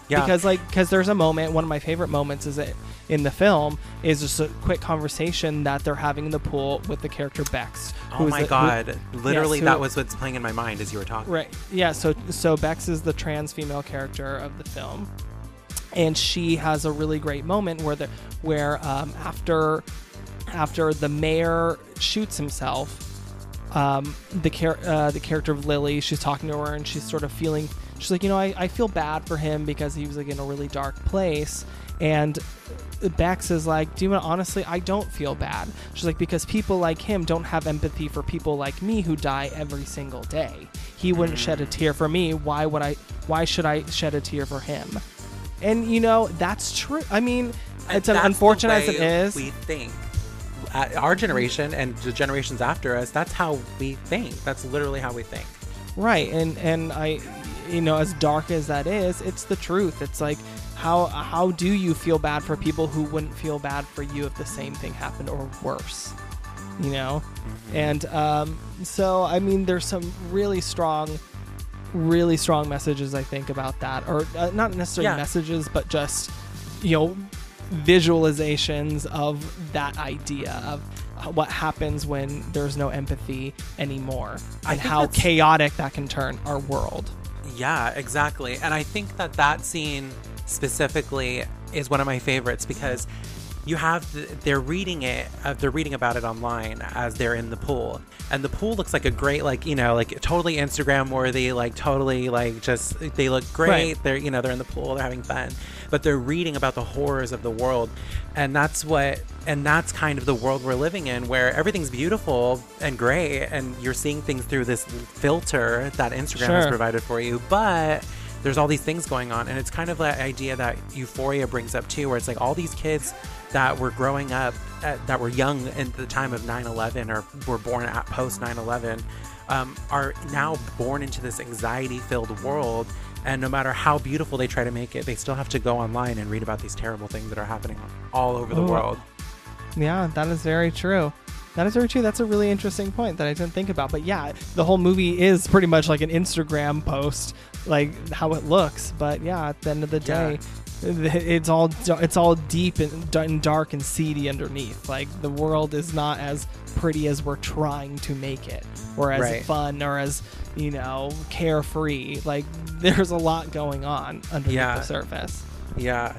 Yeah. because like because there's a moment one of my favorite moments is it in the film is just a quick conversation that they're having in the pool with the character Bex. oh my the- who- god. Literally, who- that was what's playing in my mind as you were talking. Right. Yeah. So so Bex is the trans female character of the film, and she has a really great moment where the where um, after after the mayor shoots himself, um, the char- uh, the character of Lily, she's talking to her and she's sort of feeling. She's like, you know, I, I feel bad for him because he was like in a really dark place, and Bex is like, do you honestly, I don't feel bad. She's like, because people like him don't have empathy for people like me who die every single day. He wouldn't shed a mm. tear for me. Why would I? Why should I shed a tear for him? And you know, that's true. I mean, And it's an that's the unfortunate as it is. We think. Our generation and the generations after us, that's how we think. That's literally how we think. right and and i you know as dark as that is it's the truth. It's like how how do you feel bad for people who wouldn't feel bad for you if the same thing happened or worse? You know? And um so i mean there's some really strong really strong messages i think about that. Or uh, not necessarily Yeah. messages but just you know visualizations of that idea of what happens when there's no empathy anymore and how chaotic that can turn our world Yeah, exactly. And I think that that scene specifically is one of my favorites because you have the, they're reading it uh, they're reading about it online as they're in the pool. And the pool looks like a great like you know like totally instagram worthy like totally like just they look great. Right. they're you know they're in the pool they're having fun. But they're reading about the horrors of the world. And that's what and that's kind of the world we're living in where everything's beautiful and great and you're seeing things through this filter that instagram has provided for you. But there's all these things going on and it's kind of that idea that euphoria brings up too where it's like all these kids that were growing up at, that were young at the time of 9-11 or were born at post 9-11 um, are now born into this anxiety filled world and no matter how beautiful they try to make it they still have to go online and read about these terrible things that are happening all over the Ooh. world Yeah, that is very true. That is very true. That's a really interesting point that I didn't think about. But yeah, the whole movie is pretty much like an Instagram post, like how it looks. But yeah, at the end of the Yeah. [laughs] it's all it's all deep and, dark and seedy underneath. Like the world is not as pretty as we're trying to make it, or as Right. fun, or as you know carefree. Like [laughs] there's a lot going on underneath Yeah. the surface. Yeah.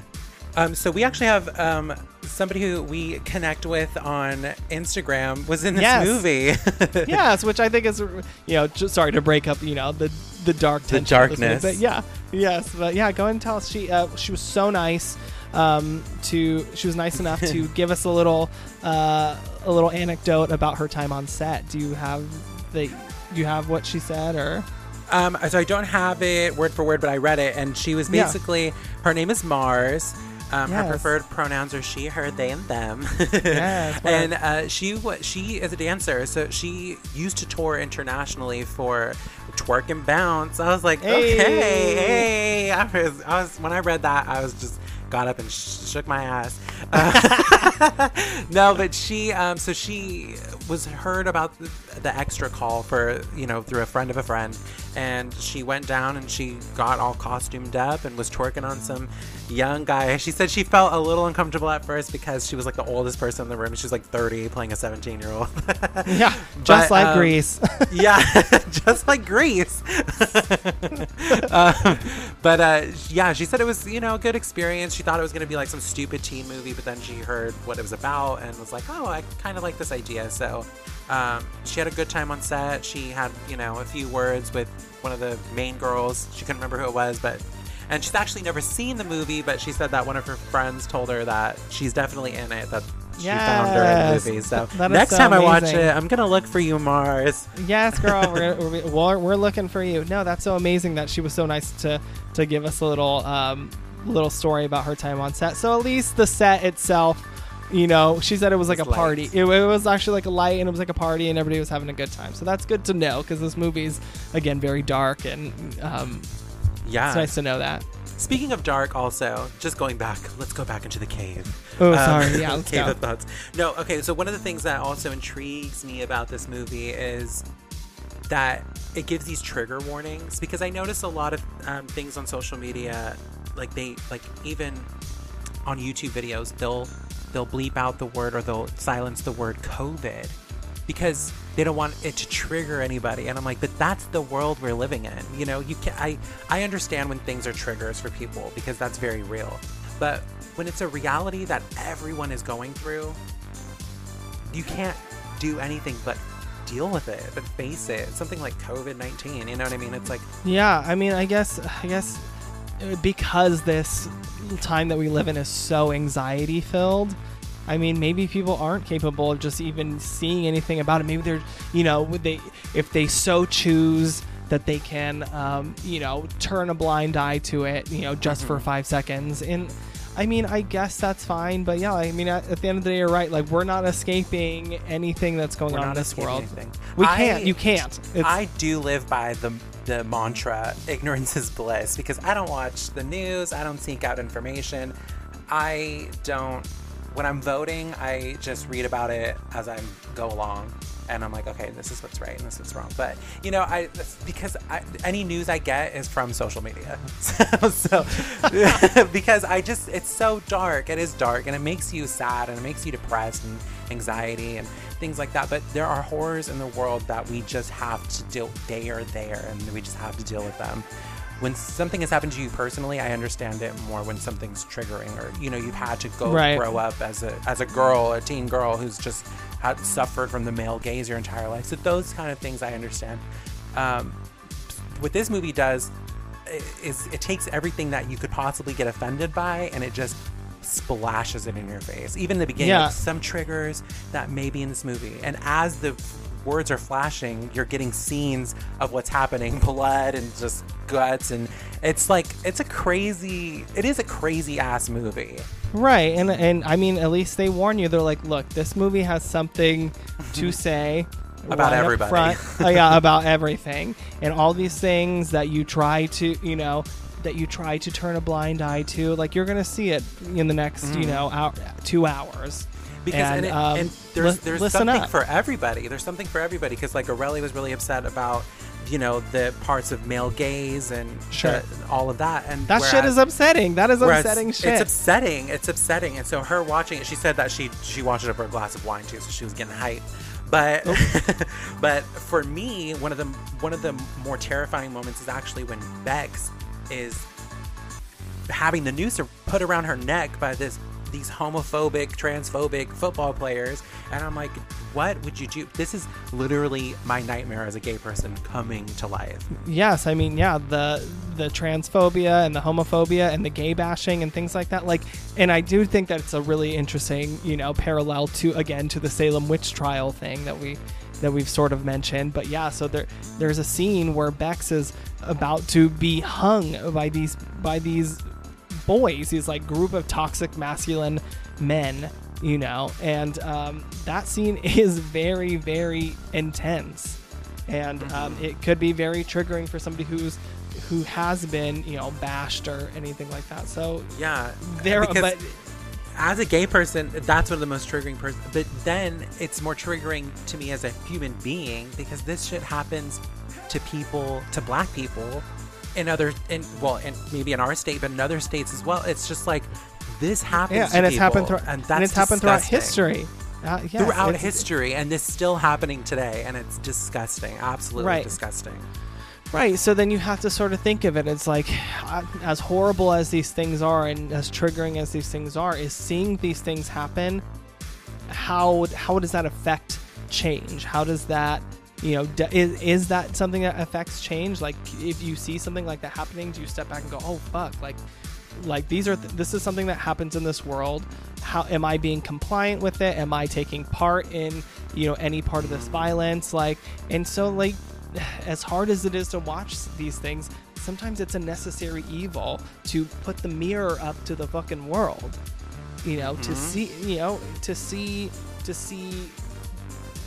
Um, so we actually have um, somebody who we connect with on Instagram was in this Yes. movie. [laughs] yes, which I think is, you know, just sorry to break up, you know, the the dark The this movie, darkness. But yeah, yes, but yeah, go ahead and tell us. She uh, she was so nice. Um, to she was nice enough to [laughs] give us a little uh, a little anecdote about her time on set. Do you have the do you have what she said or? Um, so I don't have it word for word, but I read it, and she was Yeah. basically her name is Mars. Um, Her preferred pronouns are she, her, they, and them. Yes, [laughs] and uh, she wa- she is a dancer, so she used to tour internationally for twerk and bounce. I was like, Hey. okay, hey. I was, I was when I read that, I was just got up and sh- shook my ass. Uh, [laughs] no, but she, um, so she was heard about the, the extra call for, you know, through a friend of a friend. And she went down and she got all costumed up and was twerking on some young guy. She said she felt a little uncomfortable at first because she was like the oldest person in the room. She was like 30 playing a 17 year old. [laughs] Yeah, [laughs] just But, like um, Grease. [laughs] yeah, just like Grease. um, but uh, yeah, she said it was you know a good experience. She thought it was going to be like some stupid teen movie, but then she heard what it was about and was like, oh, I kind of like this idea. So um, she had a good time on set. She had you know a few words with one of the main girls. She couldn't remember who it was, but. And she's actually never seen the movie, but she said that one of her friends told her that she's definitely in it. That She found her in the movie. So That is next so time I watch it, I'm gonna look for you, Mars. Yes, girl, [laughs] we're, we're, we're, we're looking for you. No, that's so amazing that she was so nice to to give us a little um, little story about her time on set. So at least the set itself, you know, she said it was like a It's light. party. It, it was actually like a light, and it was like a party, and everybody was having a good time. So that's good to know because this movie's again very dark, and um, Yeah. it's nice to know that. Speaking of dark, also, just going back, let's go back into the cave. Oh, Um, sorry. [laughs] Yeah, cave go. of thoughts. No, okay. So one of the things that also intrigues me about this movie is that it gives these trigger warnings because I notice a lot of um, things on social media, like they like even on YouTube videos, they'll they'll bleep out the word or they'll silence the word COVID because they don't want it to trigger anybody. And I'm like, but that's the world we're living in. You know, you can I I understand when things are triggers for people because that's very real. But when it's a reality that everyone is going through, you can't do anything but deal with it, but face it. Something like COVID nineteen. You know what I mean? It's like Yeah, I mean, I guess, I guess, because this time that we live in is so anxiety filled. I mean, maybe people aren't capable of just even seeing anything about it. Maybe they're, you know, would they, if they so choose that they can, um, you know, turn a blind eye to it, you know, just for five seconds. And I mean, I guess that's fine. But yeah, I mean, at, at the end of the day, you're right. Like, we're not escaping anything that's going we're on in this world. anything. We I- can't. You can't. It's, I do live by the the mantra ignorance is bliss because I don't watch the news, I don't seek out information. I don't when I'm voting, I just read about it as I go along and I'm like, okay, this is what's right and this is what's wrong. But you know, I because I, any news I get is from social media. [laughs] So, so [laughs] because I just it's so dark. It is dark and it makes you sad and it makes you depressed and anxiety and things like that. But there are horrors in the world that we just have to deal. They are there, and we just have to deal with them. When something has happened to you personally, I understand it more when something's triggering, or you know, you've had to go Right. grow up as a as a girl, a teen girl who's just had suffered from the male gaze your entire life. So those kind of things I understand. Um, what this movie does is it takes everything that you could possibly get offended by and it just splashes it in your face. Even in the beginning, Yeah. like some triggers that may be in this movie. And as the words are flashing, you're getting scenes of what's happening, [laughs] blood and just guts and it's like it's a crazy it is a crazy ass movie. Right, and and I mean, at least they warn you. They're like, look, this movie has something to [laughs] say About right everybody. front. Oh, yeah, about everything, and all these things that you try to, you know, that you try to turn a blind eye to. Like you're gonna see it in the next, you know, hour, two hours. Because and, And, it, um, and there's li- there's something up. for everybody. There's something for everybody because like Aurelie was really upset about you know the parts of male gaze and Sure. the- all of that and That shit is upsetting. That is upsetting shit. It's upsetting. It's upsetting. And so her watching it, she said that she she watched it over a glass of wine too, so she was getting hyped. But [laughs] but for me, one of the one of the more terrifying moments is actually when Bex is having the noose put around her neck by this these homophobic, transphobic football players, and I'm like, what would you do? This is literally my nightmare as a gay person coming to life. yes i mean yeah the the transphobia and the homophobia and the gay bashing and things like that like and i do think that it's a really interesting you know parallel to again to the salem witch trial thing that we that we've sort of mentioned but yeah so there there's a scene where bex is about to be hung by these by these boys these like group of toxic masculine men you know? And um, that scene [laughs] is very very intense. And um, it could be very triggering for somebody who's who has been you know bashed or anything like that. So Yeah, there but as a gay person, that's one of the most triggering person. But then it's more triggering to me as a human being because this shit happens to people, to black people, in other, in well, in maybe in our state, but in other states as well. It's just like this happens. yeah and it's people, happened through and that's and it's happened throughout history uh, yes, Throughout history, and this still happening today, and it's disgusting, absolutely Right. disgusting. Right. So then you have to sort of think of it. It's like, uh, as horrible as these things are, and as triggering as these things are, is seeing these things happen. How how does that affect change? How does that you know d- is, is that something that affects change? Like if you see something like that happening, do you step back and go, oh fuck, like like these are th- this is something that happens in this world. How am I being compliant with it? Am I taking part in you know any part of this violence? Like, and so like [sighs] as hard as it is to watch these things, sometimes it's a necessary evil to put the mirror up to the fucking world. You know, to mm-hmm. see, you know, to see, to see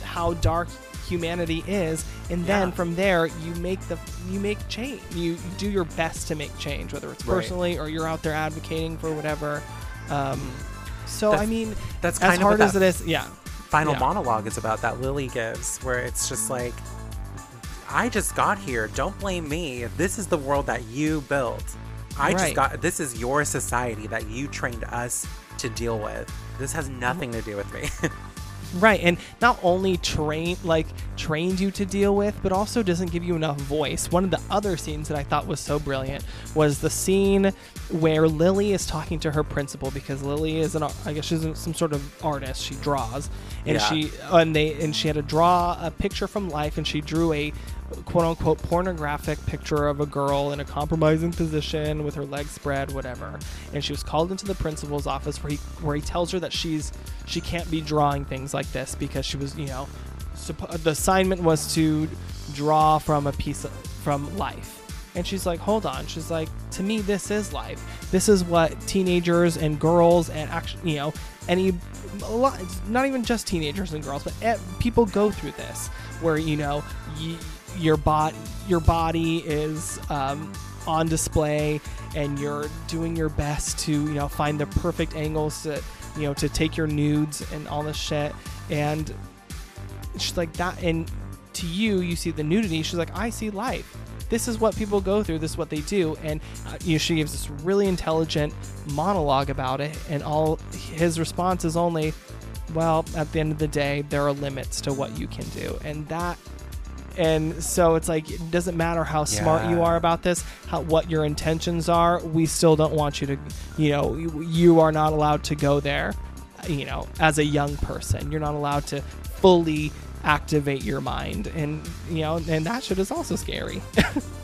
how dark humanity is, and then Yeah. from there you make the you make change. You, you do your best to make change, whether it's Right. personally or you're out there advocating for whatever. Um, so I mean, That's as kind of hard as it is, yeah, final Yeah. monologue is about that Lily gives, where it's just like, I just got here. Don't blame me. This is the world that you built. I just got. This is your society that you trained us to deal with. This has nothing to do with me. [laughs] Right, and not only train like trained you to deal with, but also doesn't give you enough voice. One of the other scenes that I thought was so brilliant was the scene where Lily is talking to her principal because Lily is an I guess she's some sort of artist. She draws, and Yeah. she and they and she had to draw a picture from life, and she drew a quote unquote pornographic picture of a girl in a compromising position with her legs spread, whatever. And she was called into the principal's office where he where he tells her that she's she can't be drawing things like this because she was you know the assignment was to draw from a piece of, from life. And she's like, hold on. She's like, to me, this is life. This is what teenagers and girls and actually, you know, any, lot, not even just teenagers and girls, but people go through this where, you know, your bot, your body is um, on display and you're doing your best to, you know, find the perfect angles to, you know, to take your nudes and all this shit. And she's like that and to you you see the nudity she's like i see life. This is what people go through this is what they do. And uh, you know, she gives this really intelligent monologue about it and all his response is only well at the end of the day there are limits to what you can do. And that and so it's like it doesn't matter how smart you are about this how what your intentions are we still don't want you to you know you, you are not allowed to go there you know as a young person you're not allowed to fully activate your mind and you know and that shit is also scary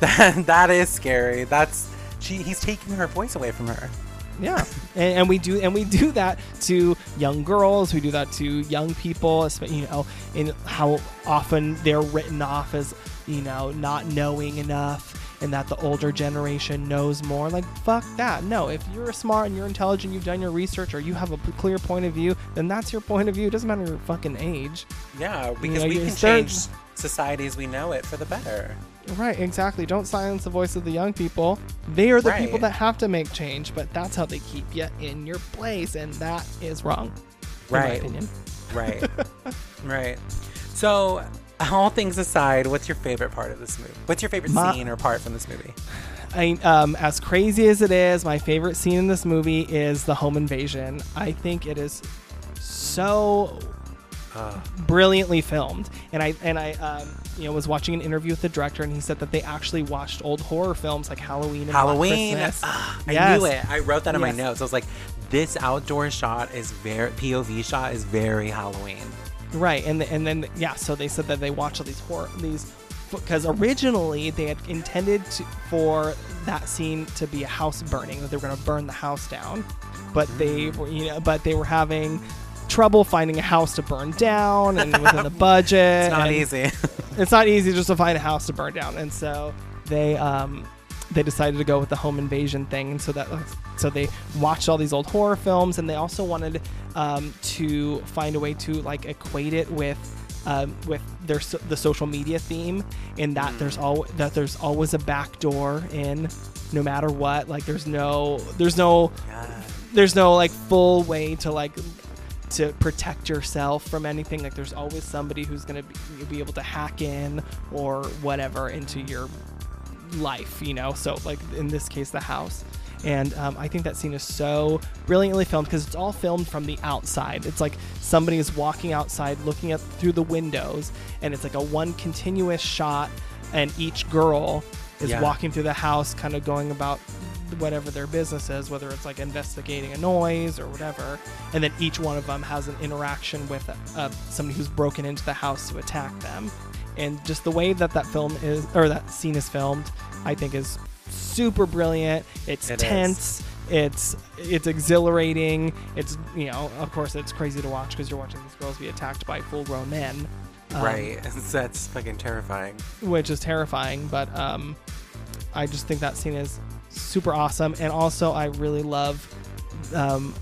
that, [laughs] [laughs] that is scary. That's she. He's taking her voice away from her. Yeah. And, and we do and we do that to young girls. We do that to young people you know in how often they're written off as you know not knowing enough and that the older generation knows more. Like fuck that. No if you're smart and you're intelligent you've done your research or you have a p- clear point of view then that's your point of view. It doesn't matter your fucking age. Yeah, because know, we can starting- change society as we know it for the better. Right, exactly. Don't silence the voice of the young people. They are the people that have to make change, but that's how they keep you in your place, and that is wrong. In my Right. opinion. Right. [laughs] right. So, all things aside, what's your favorite part of this movie? What's your favorite My- scene or part from this movie? I, um, as crazy as it is, my favorite scene in this movie is the home invasion. I think it is so Uh, brilliantly filmed. And I and I um, you know was watching an interview with the director, and he said that they actually watched old horror films like Halloween and Halloween. Ah, I Yes. knew it. I wrote that in my notes. I was like, this outdoor shot is very POV shot is very Halloween. Right, and and then yeah, so they said that they watched all these horror these because originally they had intended to, for that scene to be a house burning that they were going to burn the house down, but they were you know but they were having trouble finding a house to burn down and within the budget. [laughs] It's not easy. [laughs] it's not easy just to find a house to burn down, and so they um they decided to go with the home invasion thing, and so that so they watched all these old horror films, and they also wanted um, to find a way to like equate it with. Um, with their so- the social media theme, in that there's all that there's always a back door in, no matter what. Like there's no there's no there's no like full way to like to protect yourself from anything like there's always somebody who's going to be, be able to hack in or whatever into your life you know? So like in this case the house. And um, i think that scene is so brilliantly filmed because it's all filmed from the outside. It's like somebody is walking outside looking up through the windows and it's like a one continuous shot and each girl is Yeah. walking through the house kind of going about whatever their business is whether it's like investigating a noise or whatever and then each one of them has an interaction with uh, somebody who's broken into the house to attack them and just the way that that film is or that scene is filmed i think is super brilliant it's It is. tense It's it's exhilarating. It's you know, of course, it's crazy to watch because you're watching these girls be attacked by full-grown men, um, right. [laughs] That's fucking terrifying. which is terrifying. But um, I just think that scene is super awesome, and also I really love um,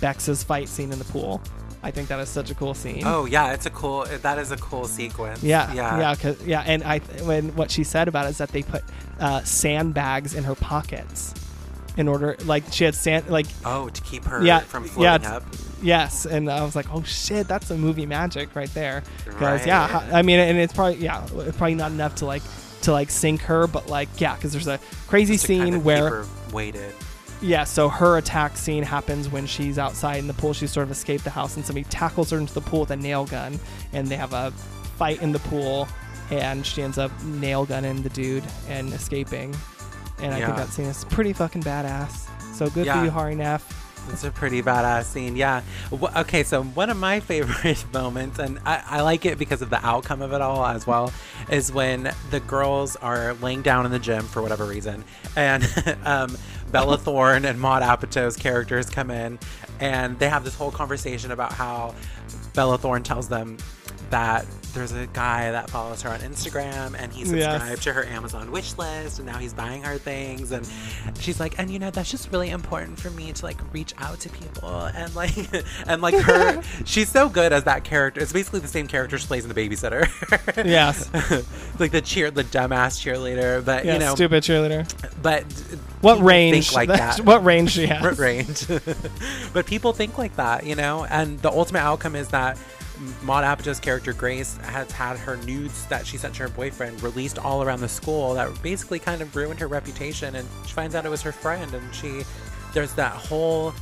Bex's fight scene in the pool. I think that is such a cool scene. Oh yeah, it's a cool. That is a cool sequence. Yeah, yeah, yeah, yeah. And I, when what she said about it is that they put uh, sandbags in her pockets in order, like she had sand, like Oh, to keep her Yeah, from yeah, floating up. yes. And I was like, oh shit, that's a movie magic right there. Because yeah, Right. ho- I mean, and it's probably yeah, it's probably not enough to like to like sink her, but like yeah, because there's a crazy to kind scene of where weighted. Yeah, so her attack scene happens when she's outside in the pool. She's sort of escaped the house, and somebody tackles her into the pool with a nail gun, and they have a fight in the pool, and she ends up nail gunning the dude and escaping. And I think that scene is pretty fucking badass. So good Yeah. for you, Hari Nef. It's a pretty badass scene, yeah. Okay, so one of my [laughs] favorite [laughs] moments, and I, I like it because of the outcome of it all as well, is when the girls are laying down in the gym for whatever reason, and [laughs] um, Bella Thorne and Maude Apatow's characters come in, and they have this whole conversation about how Bella Thorne tells them that there's a guy that follows her on Instagram and he Yes. subscribed to her Amazon wish list and now he's buying her things and she's like and you know that's just really important for me to like reach out to people and like [laughs] and like her [laughs] she's so good as that character it's basically the same character she plays in the babysitter Yes. [laughs] like the cheer the dumbass cheerleader but Yeah, you know stupid cheerleader. but What range? think like that's- that What range she has? What range. but people think like that, you know? And the ultimate outcome is that Maude Apatow's character Grace has had her nudes that she sent to her boyfriend released all around the school that basically kind of ruined her reputation and she finds out it was her friend and she there's that whole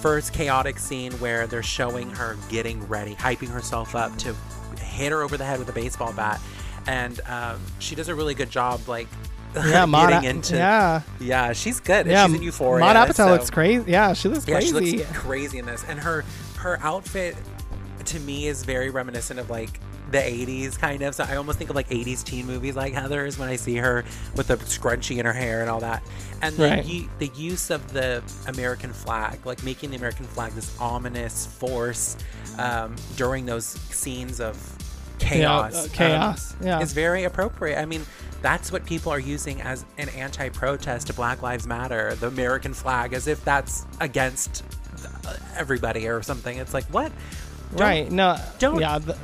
first chaotic scene where they're showing her getting ready, hyping herself up to hit her over the head with a baseball bat. And um, she does a really good job, like Yeah, Maude. [laughs] getting into. yeah, Yeah, she's good. yeah. she's in Euphoria. Maude Apatow so- looks crazy. Yeah, she looks yeah, crazy. she looks crazy in this, and her her outfit to me is very reminiscent of like the 80s kind of. So i almost think of like 80s teen movies like heather's when i see her with the scrunchie in her hair and all that. And the, Right. u- the use of the american flag like making the american flag this ominous force um, during those scenes of chaos uh, um, chaos, yeah. is very appropriate. I mean that's what people are using as an anti-protest to black lives matter the american flag as if that's against uh, everybody or something. It's like what Don't right? No, don't- Yeah, the,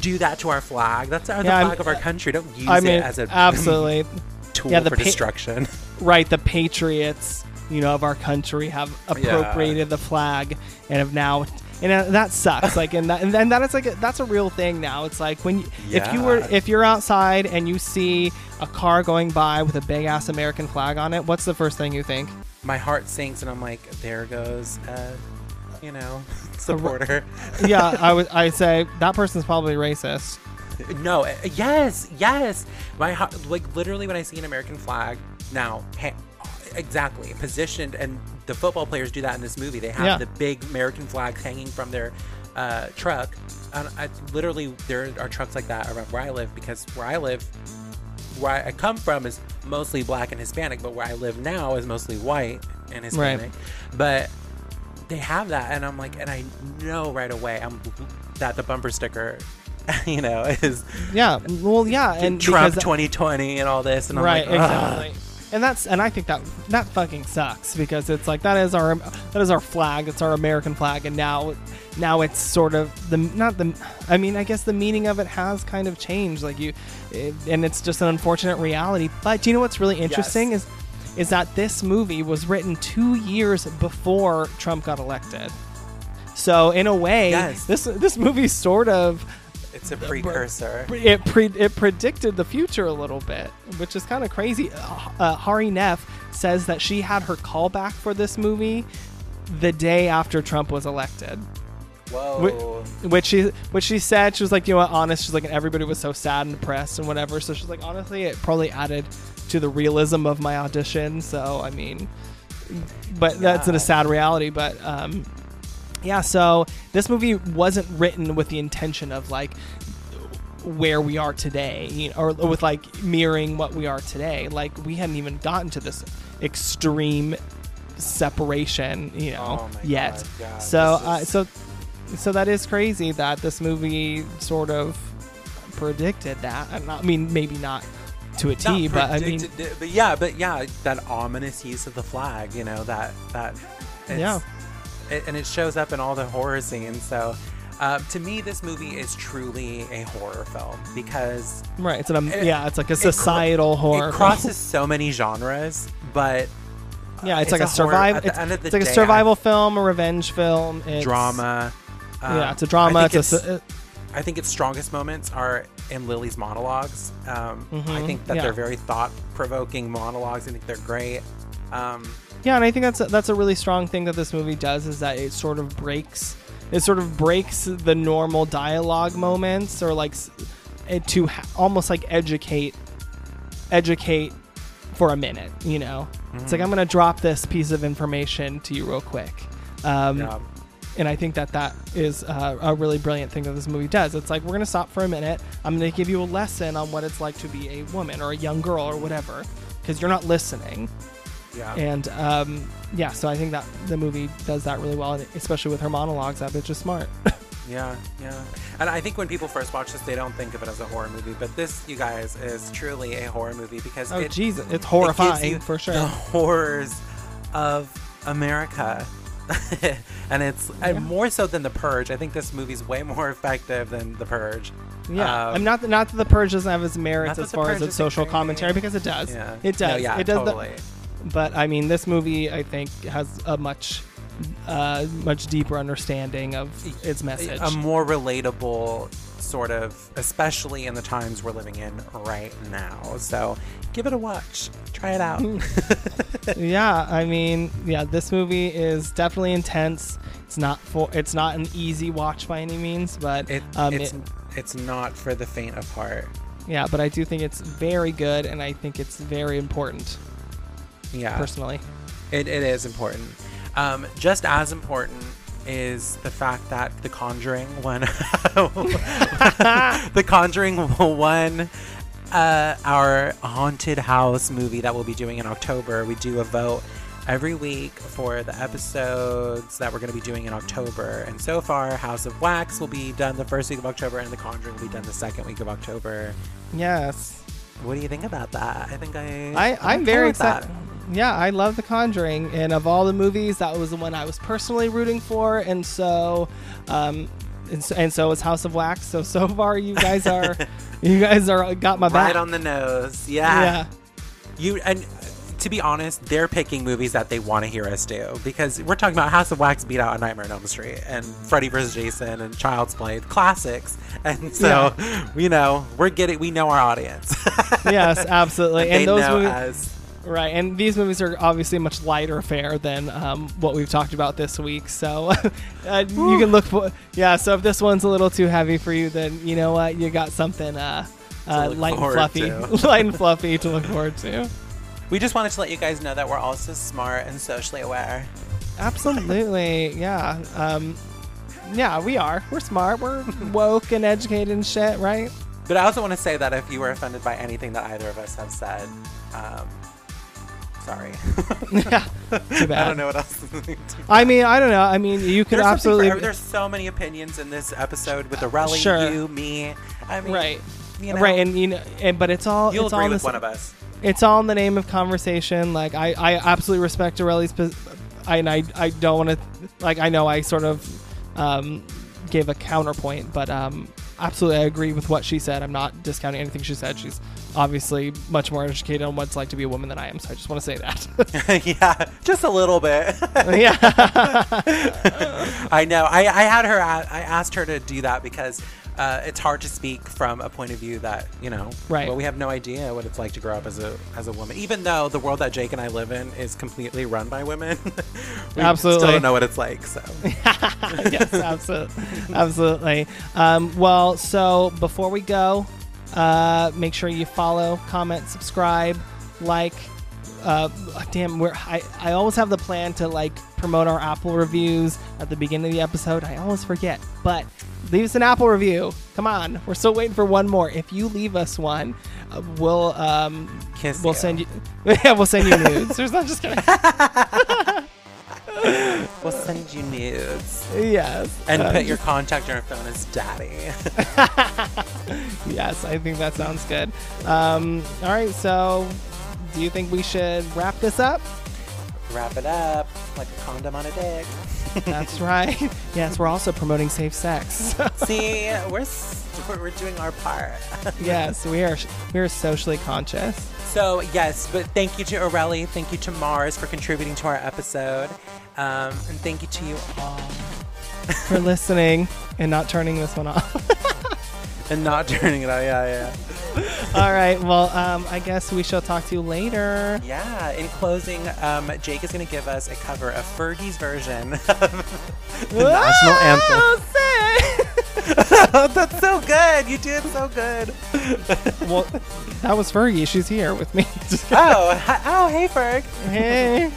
do that to our flag. That's our, the Yeah, I'm- flag of our country. Don't use I mean, it as a absolutely. [laughs] tool Yeah, the for pa- destruction. right the patriots you know of our country have appropriated the flag and have now and uh, that sucks like and that and then that is like a, that's a real thing now. It's like when you, if you were if you're outside and you see a car going by with a big ass american flag on it what's the first thing you think? My heart sinks and i'm like there goes uh, you know [laughs] supporter [laughs] yeah i would i say that person's probably racist No, uh, yes, yes. My heart, like literally when I see an American flag now, ha- exactly positioned, and the football players do that in this movie. They have Yeah. the big American flags hanging from their uh, truck. And I, literally, there are trucks like that around where I live because where I live, where I come from is mostly black and Hispanic, but where I live now is mostly white and Hispanic. But they have that, and I'm like, and I know right away, I'm that the bumper sticker, [laughs] you know, is yeah well yeah and Trump 2020 and all this, and I'm right like, "Ugh." exactly and that's and i think that that fucking sucks because it's like that is our that is our flag it's our american flag and now now it's sort of the not the i mean i guess the meaning of it has kind of changed like you it, and it's just an unfortunate reality but do you know what's really interesting is is that this movie was written two years before trump got elected so in a way Yes. this this movie sort of It's a precursor. it pre- it predicted the future a little bit, which is kind of crazy. Uh, uh, Hari Nef says that she had her callback for this movie the day after Trump was elected. Whoa. Which she which she said she was like, you know what, honest. She's like, and everybody was so sad and depressed and whatever. So she's like, honestly, it probably added to the realism of my audition. So I mean, but that's in a sad reality. But um, yeah. So this movie wasn't written with the intention of like where we are today, you know, or with like mirroring what we are today. Like we hadn't even gotten to this extreme separation, you know, Oh yet. God, yeah, so, uh, is- so, so that is crazy that this movie sort of predicted that. I mean, maybe not to a T, but I mean, but yeah, but yeah, that ominous use of the flag, you know, that that, Yeah. it, and it shows up in all the horror scenes. So, uh, to me, this movie is truly a horror film because right? It's an, it- yeah, it's like a it cro- societal horror. it crosses so many genres, but yeah, it's, it's like a, survival. It's, the it's like a I- survival film, a revenge film. It's, drama. um, yeah, it's a drama. I It's a. I think its strongest moments are in Lily's monologues. Um, I Mhm, think that yeah. they're very thought-provoking monologues. I think they're great. Um, Yeah, and I think that's a, that's a really strong thing that this movie does is that it sort of breaks it sort of breaks the normal dialogue moments or like to ha- almost like educate educate for a minute, you know. It's like I'm going to drop this piece of information to you real quick. Um, yeah. And I think that that is uh, a really brilliant thing that this movie does. It's like we're gonna stop for a minute. I'm gonna give you a lesson on what it's like to be a woman or a young girl or whatever, because you're not listening. Yeah. And um, yeah, so I think that the movie does that really well, and especially with her monologues. That bitch is smart. [laughs] Yeah, yeah. And I think when people first watch this, they don't think of it as a horror movie, but this, you guys, is truly a horror movie because oh it, Jesus, it's it horrifying you for sure. The horrors of America. [laughs] and it's Yeah. and more so than The Purge. I think this movie's way more [laughs] effective than The Purge. Yeah, Um, I'm not not that the purge doesn't have its merits as far as its social commentary because it does. Yeah. It No, does. yeah, it does. the- totally. but I mean, this movie I think has a much uh, much deeper understanding of its message. a more relatable sort of, especially in the times we're living in right now. So give it a watch. Try it out. [laughs] [laughs] yeah, I mean, yeah, this movie is definitely intense. It's not for it's not an easy watch by any means, but It, um, it's it- it's not for the faint of heart. yeah, but I do think it's very good, and I think it's very important Yeah, personally. it, it is important. Um, just as important is the fact that The Conjuring won. [laughs] the Conjuring won uh, our haunted house movie that we'll be doing in October. We do a vote every week for the episodes that we're going to be doing in October. And so far, House of Wax will be done the first week of October, and The Conjuring will be done the second week of October. Yes, What do you think about that? I think I. I I'm okay very excited. Yeah, I love The Conjuring, and of all the movies, that was the one I was personally rooting for, and so, um, and so, and so is House of Wax. So so [laughs] far, you guys are, [laughs] you guys are got my back. Right on the nose. Yeah. yeah. You and uh, to be honest, they're picking movies that they want to hear us do because we're talking about House of Wax beat out A Nightmare on Elm Street and Freddy vs. Jason and Child's Play classics, and [laughs] so you know we're getting we know our audience. yes, absolutely. they and those movies, us. Right? And these movies are obviously much lighter fare than um, what we've talked about this week. So [laughs] uh, you can look for yeah. So if this one's a little too heavy for you, then you know what you got something uh, uh, light and fluffy, to. [laughs] light and fluffy to look forward to. We just wanted to let you guys know that we're also smart and socially aware. Absolutely, yeah. Um, yeah, we are. We're smart. We're woke and educated and shit, right? But I also want to say that if you were offended by anything that either of us have said, um, sorry. [laughs] yeah. Too bad. I don't know what else. [laughs] I mean, I don't know. I mean, you could There's something for absolutely. there's so many opinions in this episode with Aurelie, Sure. you, me. I mean, right. You know, right, and you know, and but it's all you'll it's all agree in with the, one of us. it's all in the name of conversation. Like I, I absolutely respect Aurelie's, pos- I, and I, I don't want to, like I know I sort of um, gave a counterpoint, but um, absolutely I agree with what she said. I'm not discounting anything she said. She's obviously much more educated on what it's like to be a woman than I am, so I just want to say that. [laughs] [laughs] yeah, just a little bit. [laughs] yeah, I know. I, I had her. I asked her to do that because uh, it's hard to speak from a point of view that you know. Right. Well, we have no idea what it's like to grow up as a as a woman. Even though the world that Jake and I live in is completely run by women, [laughs] we Absolutely. still don't know what it's like. So [laughs] yes, absolutely, absolutely. Um, well, so before we go, uh, make sure you follow, comment, subscribe, like. Uh, damn, we're, I, I always have the plan to like promote our Apple reviews at the beginning of the episode. I always forget, but leave us an Apple review. Come on, we're still waiting for one more. If you leave us one, uh, we'll um, kiss. we'll you. send you. [laughs] yeah, we'll send you nudes. [laughs] There's not just kidding. [laughs] We'll send you nudes. Yes. And Um, put your contact on your phone as daddy. Yes, I think that sounds good. Um, all right, so do you think we should wrap this up? Wrap it up like a condom on a dick. That's right. [laughs] Yes, we're also promoting safe sex. [laughs] See, we're, we're doing our part. [laughs] yes, we are we are socially conscious. So yes, but thank you to Aurelie, thank you to Mars for contributing to our episode, um, and thank you to you all, for listening and not turning this one off. And not [laughs] turning it out. Yeah, yeah. All right. Well, um, I guess we shall talk to you later. yeah. In closing, um, Jake is going to give us a cover of Fergie's version of the national anthem. Say- [laughs] that's so good. You did so good. [laughs] well, that was Fergie. She's here with me. Oh, hi- oh, hey, Ferg. hey,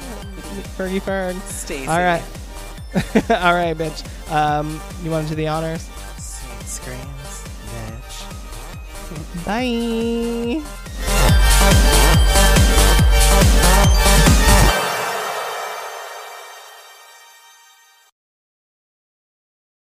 Fergie Ferg. Stacy. All right. All right, bitch. Um, you want to do the honors? Sweet screams, bitch. Bye.